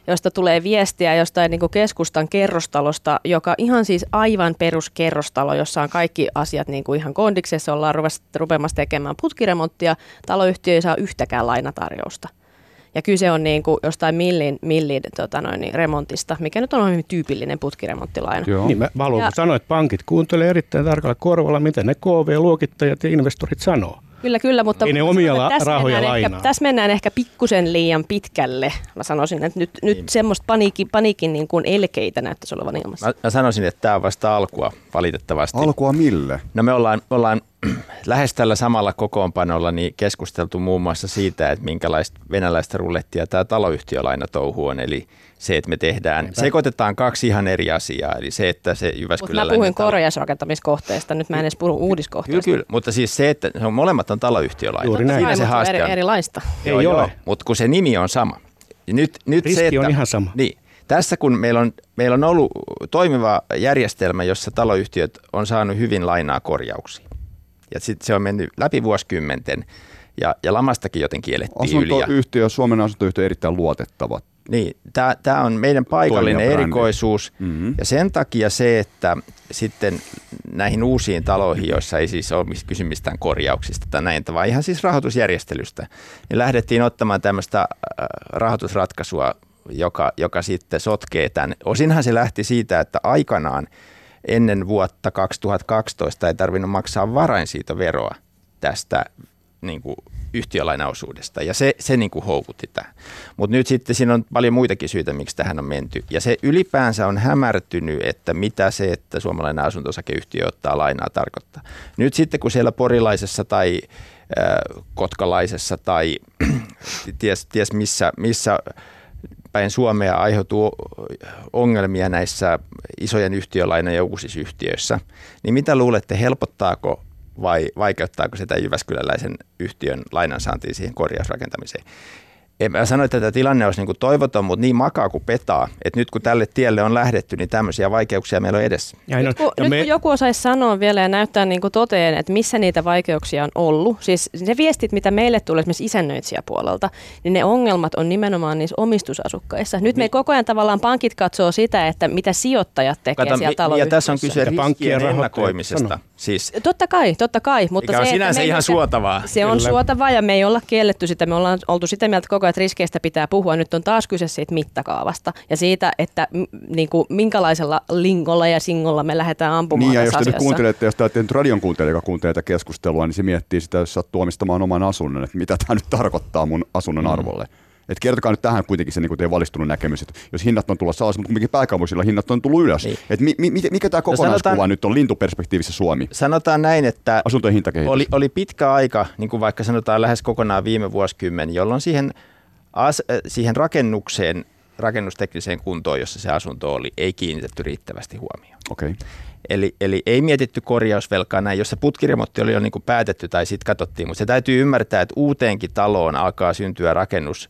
josta tulee viestiä jostain niin keskustan kerrostalosta, joka ihan siis aivan peruskerrostalo, jossa on kaikki asiat niin kuin ihan kondiksessa, ollaan rupemassa tekemään putkiremonttia, taloyhtiö ei saa yhtäkään lainatarjousta. Ja kyse on niin kuin jostain millin, millin tota noin, niin remontista, mikä nyt on hyvin tyypillinen putkiremonttilaina. Joo. Niin mä haluan ja... sanoa, että pankit kuuntelee erittäin tarkalla korvalla, mitä ne KV-luokittajat ja investorit sanoo. Kyllä, kyllä, mutta Ei ne omia la- tässä, rahoja mennään ehkä, tässä mennään ehkä pikkusen liian pitkälle. Mä sanoisin, että nyt, niin. nyt semmoista paniikin, paniikin niin kuin elkeitä näyttäisi olevan ilmassa. Mä, mä sanoisin, että tämä on vasta alkua valitettavasti. Alkua mille? No me ollaan, ollaan lähes tällä samalla kokoonpanolla niin keskusteltu muun muassa siitä, että minkälaista venäläistä rullettia tämä taloyhtiölaina touhu on. Eli se, että me tehdään, Niinpä. sekoitetaan kaksi ihan eri asiaa. Eli se, että se Jyväskyläläinen... Mutta mä puhuin talo... korjausrakentamiskohteesta, nyt mä en edes puhu uudiskohteesta. Kyllä, kyllä, mutta siis se, että se on, molemmat on taloyhtiölaina. Juuri näin. Siinä se haaste eri, erilaista. Ei joo, ole. Joo, mutta kun se nimi on sama. Nyt, nyt Riski se, että, on ihan sama. Niin, tässä kun meillä on, meillä on ollut toimiva järjestelmä, jossa taloyhtiöt on saanut hyvin lainaa korjauksia. Ja sitten se on mennyt läpi vuosikymmenten ja, ja lamastakin jotenkin elettiin yli. Asuntoyhtiö, Suomen asuntoyhtiö erittäin luotettava. Niin, tämä on meidän paikallinen erikoisuus mm-hmm. ja sen takia se, että sitten näihin uusiin taloihin, joissa ei siis ole kysymistään korjauksista tai näin, vaan ihan siis rahoitusjärjestelystä, niin lähdettiin ottamaan tämmöistä äh, rahoitusratkaisua, joka, joka sitten sotkee tämän. Osinhan se lähti siitä, että aikanaan ennen vuotta 2012 ei tarvinnut maksaa varainsiitoveroa tästä niin kuin yhtiölainaosuudesta ja se, se niin kuin houkutti tämä. Mutta nyt sitten siinä on paljon muitakin syitä, miksi tähän on menty. Ja se ylipäänsä on hämärtynyt, että mitä se, että suomalainen asunto-osakeyhtiö ottaa lainaa tarkoittaa. Nyt sitten kun siellä porilaisessa tai äh, kotkalaisessa tai ties, ties missä, missä päin Suomea aiheutuu ongelmia näissä isojen yhtiölaina- ja yhtiöissä, niin mitä luulette, helpottaako vai vaikeuttaako sitä Jyväskyläläisen yhtiön lainansaantia siihen korjausrakentamiseen? En mä sano, että tämä tilanne olisi niin kuin toivoton, mutta niin makaa kuin petaa, että nyt kun tälle tielle on lähdetty, niin tämmöisiä vaikeuksia meillä on edessä. Ja nyt, kun, nyt me... kun joku osaisi sanoa vielä ja näyttää niin kuin toteen, että missä niitä vaikeuksia on ollut, siis ne viestit, mitä meille tulee esimerkiksi isännöitsijäpuolelta, niin ne ongelmat on nimenomaan niissä omistusasukkaissa. Nyt niin. me koko ajan tavallaan pankit katsoo sitä, että mitä sijoittajat tekee Kato, siellä taloyhtiössä. Ja tässä on kyse riskien ennakoimisesta. Siis, totta kai, totta kai. Mutta se, on sinänsä ihan suotavaa. Se on Kyllä. suotavaa ja me ei olla kielletty sitä. Me ollaan oltu sitä mieltä koko ajan, että riskeistä pitää puhua. Nyt on taas kyse siitä mittakaavasta ja siitä, että niin kuin, minkälaisella lingolla ja singolla me lähdetään ampumaan Niin ja jos te nyt kuuntelette, jos tämä radion kuuntelija, joka kuuntelee tätä keskustelua, niin se miettii sitä, jos sattuu omistamaan oman asunnon, että mitä tämä nyt tarkoittaa mun asunnon mm. arvolle. Et kertokaa nyt tähän kuitenkin se niin teidän valistunut näkemys, että jos hinnat on tulossa alas, mutta kuitenkin pääkaupunkisilla hinnat on tullut ylös. Niin. Et mi, mi, mikä tämä kokonaiskuva no sanotaan, nyt on lintuperspektiivissä Suomi? Sanotaan näin, että asuntojen oli, oli pitkä aika, niin kuin vaikka sanotaan lähes kokonaan viime vuosikymmen, jolloin siihen, as, äh, siihen rakennukseen, rakennustekniseen kuntoon, jossa se asunto oli, ei kiinnitetty riittävästi huomioon. Okay. Eli, eli ei mietitty korjausvelkaa näin, jos se putkiremontti oli jo niin kuin päätetty tai sitten katsottiin, mutta se täytyy ymmärtää, että uuteenkin taloon alkaa syntyä rakennus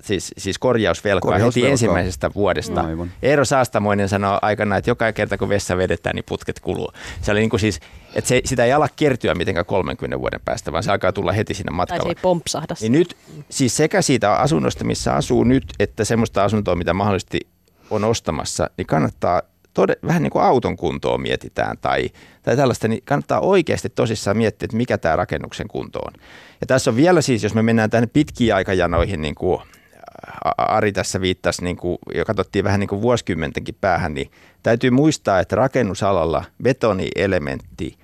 siis, siis korjausvelkaa, korjausvelkaa heti ensimmäisestä vuodesta. Aivan. Eero Saastamoinen sanoi aikana, että joka kerta kun vessa vedetään, niin putket kuluu. Se oli niin kuin siis, että se, sitä ei ala kertyä mitenkään 30 vuoden päästä, vaan se alkaa tulla heti siinä matkalla. Tai se ei pompsahda. Niin nyt siis sekä siitä asunnosta, missä asuu nyt, että semmoista asuntoa, mitä mahdollisesti on ostamassa, niin kannattaa tode, vähän niin kuin auton kuntoa mietitään tai, tai tällaista, niin kannattaa oikeasti tosissaan miettiä, että mikä tämä rakennuksen kunto on. Ja tässä on vielä siis, jos me mennään tänne pitkiin aikajanoihin niin kuin Ari tässä viittasi, niin kuin, ja katsottiin vähän niin kuin vuosikymmentenkin päähän, niin täytyy muistaa, että rakennusalalla betonielementti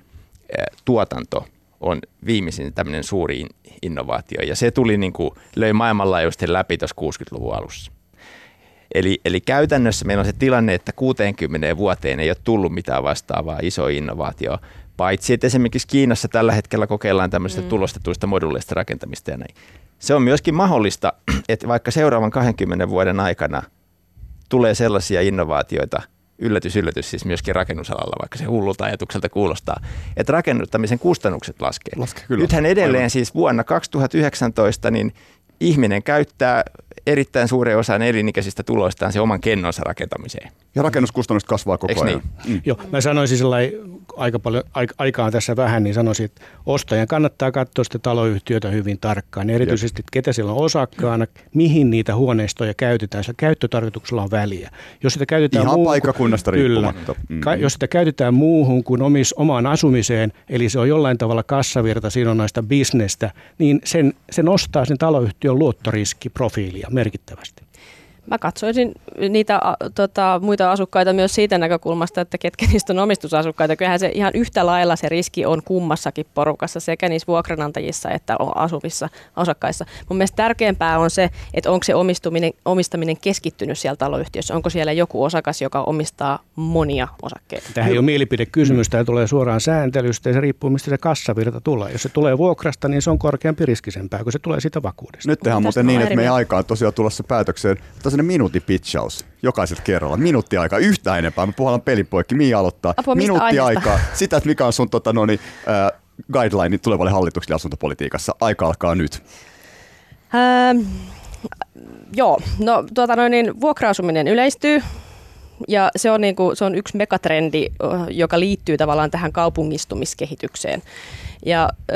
tuotanto on viimeisin tämmöinen suuri innovaatio, ja se tuli niin kuin, löi maailmanlaajuisesti läpi tuossa 60-luvun alussa. Eli, eli käytännössä meillä on se tilanne, että 60 vuoteen ei ole tullut mitään vastaavaa iso innovaatio, paitsi että esimerkiksi Kiinassa tällä hetkellä kokeillaan tämmöistä mm. tulostetuista moduleista rakentamista ja näin. Se on myöskin mahdollista, että vaikka seuraavan 20 vuoden aikana tulee sellaisia innovaatioita, yllätys, yllätys siis myöskin rakennusalalla, vaikka se hullulta ajatukselta kuulostaa, että rakennuttamisen kustannukset laskee. Laske, kyllä. Nythän edelleen Aivan. siis vuonna 2019 niin ihminen käyttää erittäin suuren osan elinikäisistä tuloistaan se oman kennonsa rakentamiseen. Ja rakennuskustannukset kasvaa koko Eks ajan. Niin? Mm. Joo, mä sanoisin aika paljon, aikaa tässä vähän, niin sanoisin, että ostajan kannattaa katsoa sitä taloyhtiötä hyvin tarkkaan. Erityisesti, että ketä siellä on osakkaana, mihin niitä huoneistoja käytetään. Sillä käyttötarkoituksella on väliä. Jos sitä käytetään Ihan muuhun, paikkakunnasta kyllä, mm. Jos sitä käytetään muuhun kuin omis, omaan asumiseen, eli se on jollain tavalla kassavirta sidonnaista bisnestä, niin sen, se nostaa sen taloyhtiön luottoriskiprofiilia merkittävästi. Mä katsoisin niitä tota, muita asukkaita myös siitä näkökulmasta, että ketkä niistä on omistusasukkaita. Kyllähän se ihan yhtä lailla se riski on kummassakin porukassa, sekä niissä vuokranantajissa että asuvissa osakkaissa. Mun mielestä tärkeämpää on se, että onko se omistuminen, omistaminen keskittynyt siellä taloyhtiössä. Onko siellä joku osakas, joka omistaa monia osakkeita? Tähän ei ole mielipidekysymys, tämä tulee suoraan sääntelystä ja se riippuu, mistä se kassavirta tulee. Jos se tulee vuokrasta, niin se on korkeampi riskisempää, kun se tulee sitä vakuudesta. Nyt tehdään muuten niin, että meidän aikaa tosiaan tulossa päätökseen sellainen minuutin pitchaus jokaiselta kerralla. Minuutti aikaa, yhtä enempää. Me puhallaan pelin poikki. Mii aloittaa. Apua, Minuutti aikaa. Sitä, että mikä on sun tota, no, niin, äh, guideline tulevalle hallitukselle asuntopolitiikassa. Aika alkaa nyt. Ähm, joo, no tuota noin, niin vuokra-asuminen yleistyy ja se on, niin kuin, se on yksi megatrendi, joka liittyy tavallaan tähän kaupungistumiskehitykseen. Ja ö,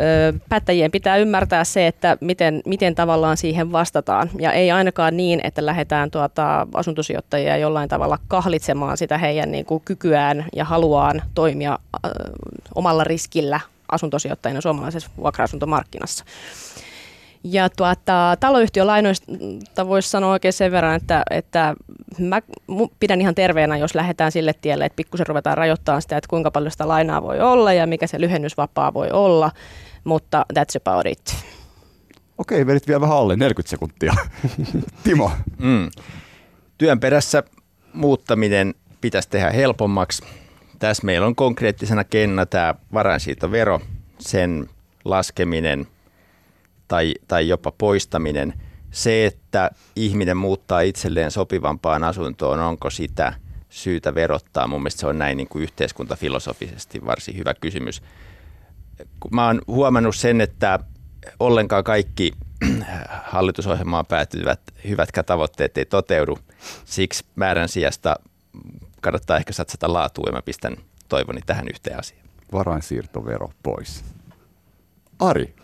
päättäjien pitää ymmärtää se, että miten, miten tavallaan siihen vastataan. Ja ei ainakaan niin, että lähdetään tuota asuntosijoittajia jollain tavalla kahlitsemaan sitä heidän niin kuin, kykyään ja haluaan toimia ö, omalla riskillä asuntosijoittajina suomalaisessa vuokra-asuntomarkkinassa. Ja tuota, taloyhtiölainoista voisi sanoa oikein sen verran, että, että mä pidän ihan terveenä, jos lähdetään sille tielle, että pikkusen ruvetaan rajoittamaan sitä, että kuinka paljon sitä lainaa voi olla ja mikä se lyhennysvapaa voi olla, mutta that's about it. Okei, vedit vielä vähän alle 40 sekuntia. Timo. Mm. Työn perässä muuttaminen pitäisi tehdä helpommaksi. Tässä meillä on konkreettisena kenna tämä varainsiirtovero, sen laskeminen – tai, tai jopa poistaminen. Se, että ihminen muuttaa itselleen sopivampaan asuntoon, onko sitä syytä verottaa? Mun mielestä se on näin niin kuin yhteiskuntafilosofisesti varsin hyvä kysymys. Mä oon huomannut sen, että ollenkaan kaikki hallitusohjelmaan päätyvät hyvätkä tavoitteet ei toteudu. Siksi määrän sijasta kannattaa ehkä satsata laatuun ja mä pistän toivoni tähän yhteen asiaan. Varainsiirtovero pois. Ari,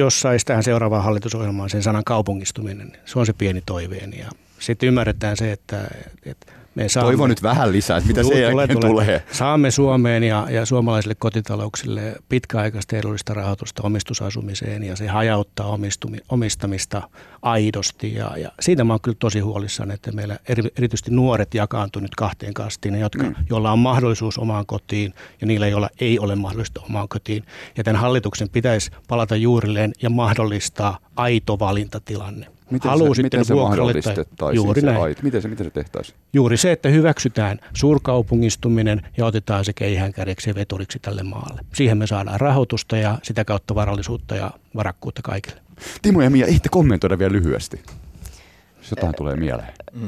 jos saisi tähän seuraavaan hallitusohjelmaan sen sanan kaupungistuminen, se on se pieni toiveeni. Ja sitten ymmärretään se, että, että me saamme, Toivon nyt vähän lisää, että mitä se tulee, tulee. tulee. Saamme Suomeen ja, ja suomalaisille kotitalouksille pitkäaikaista edullista rahoitusta omistusasumiseen ja se hajauttaa omistumi, omistamista aidosti. Ja, ja siitä mä oon kyllä tosi huolissani, että meillä eri, erityisesti nuoret jakaantuu nyt kahteen kastiin, ne, jotka, mm. joilla on mahdollisuus omaan kotiin ja niillä, joilla ei ole mahdollista omaan kotiin. Ja tämän hallituksen pitäisi palata juurilleen ja mahdollistaa aito valintatilanne. Miten se, miten se mahdollistettaisiin? Juuri näin. Ait. Miten se, miten se tehtäisiin? Juuri se, että hyväksytään suurkaupungistuminen ja otetaan se keihänkärjeksi ja veturiksi tälle maalle. Siihen me saadaan rahoitusta ja sitä kautta varallisuutta ja varakkuutta kaikille. Timo ja Mia, ehti kommentoida vielä lyhyesti jotain tulee mieleen. Mm.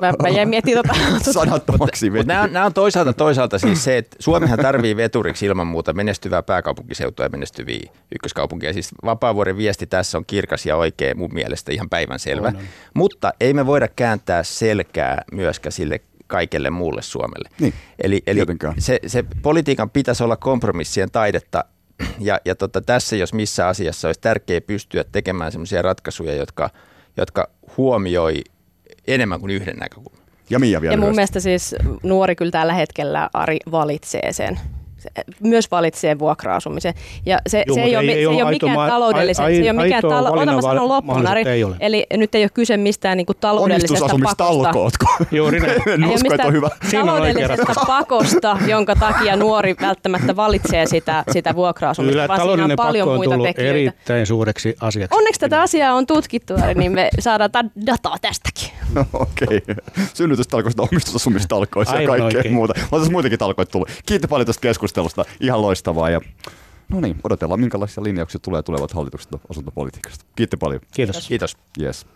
Mä, mä jäin miettimään tota. Sanattomaksi nämä, nämä on toisaalta, toisaalta siis se, että Suomihan tarvii veturiksi ilman muuta menestyvää pääkaupunkiseutua ja menestyviä ykköskaupunkia. Siis Vapaavuoren viesti tässä on kirkas ja oikea mun mielestä ihan päivän selvä. On, on. Mutta ei me voida kääntää selkää myöskään sille kaikelle muulle Suomelle. Niin, eli eli se, se politiikan pitäisi olla kompromissien taidetta ja, ja tota, tässä jos missä asiassa olisi tärkeää pystyä tekemään sellaisia ratkaisuja, jotka – jotka huomioi enemmän kuin yhden näkökulman. Ja Mia vielä Ja mun mielestä siis nuori kyllä tällä hetkellä Ari valitsee sen myös valitsee vuokra-asumisen. Ja se, Joo, se ei, ole, ei, se ei ole mikään ma- taloudellisen, ai, ai, se ei ole mikään talo- ota mä sanon loppuun, ei ole. Eli nyt ei ole kyse mistään niinku taloudellisesta pakosta. Juuri näin. että on hyvä. Taloudellisesta pakosta, jonka takia nuori välttämättä valitsee sitä, sitä vuokra-asumista, Kyllä, vaan on paljon on muita tekijöitä. erittäin suureksi asiaksi. Onneksi tätä asiaa on tutkittu, niin me saadaan dataa tästäkin. No, Okei. Okay. Synnytystalkoista, omistusasumistalkoista ja kaikkea muuta. On muitakin talkoita tullut. Kiitos paljon tästä keskustelusta. Ihan loistavaa. Ja No niin, odotellaan minkälaisia linjauksia tulee tulevat hallitukset asuntopolitiikasta. Kiitos paljon. Kiitos. Kiitos. Yes.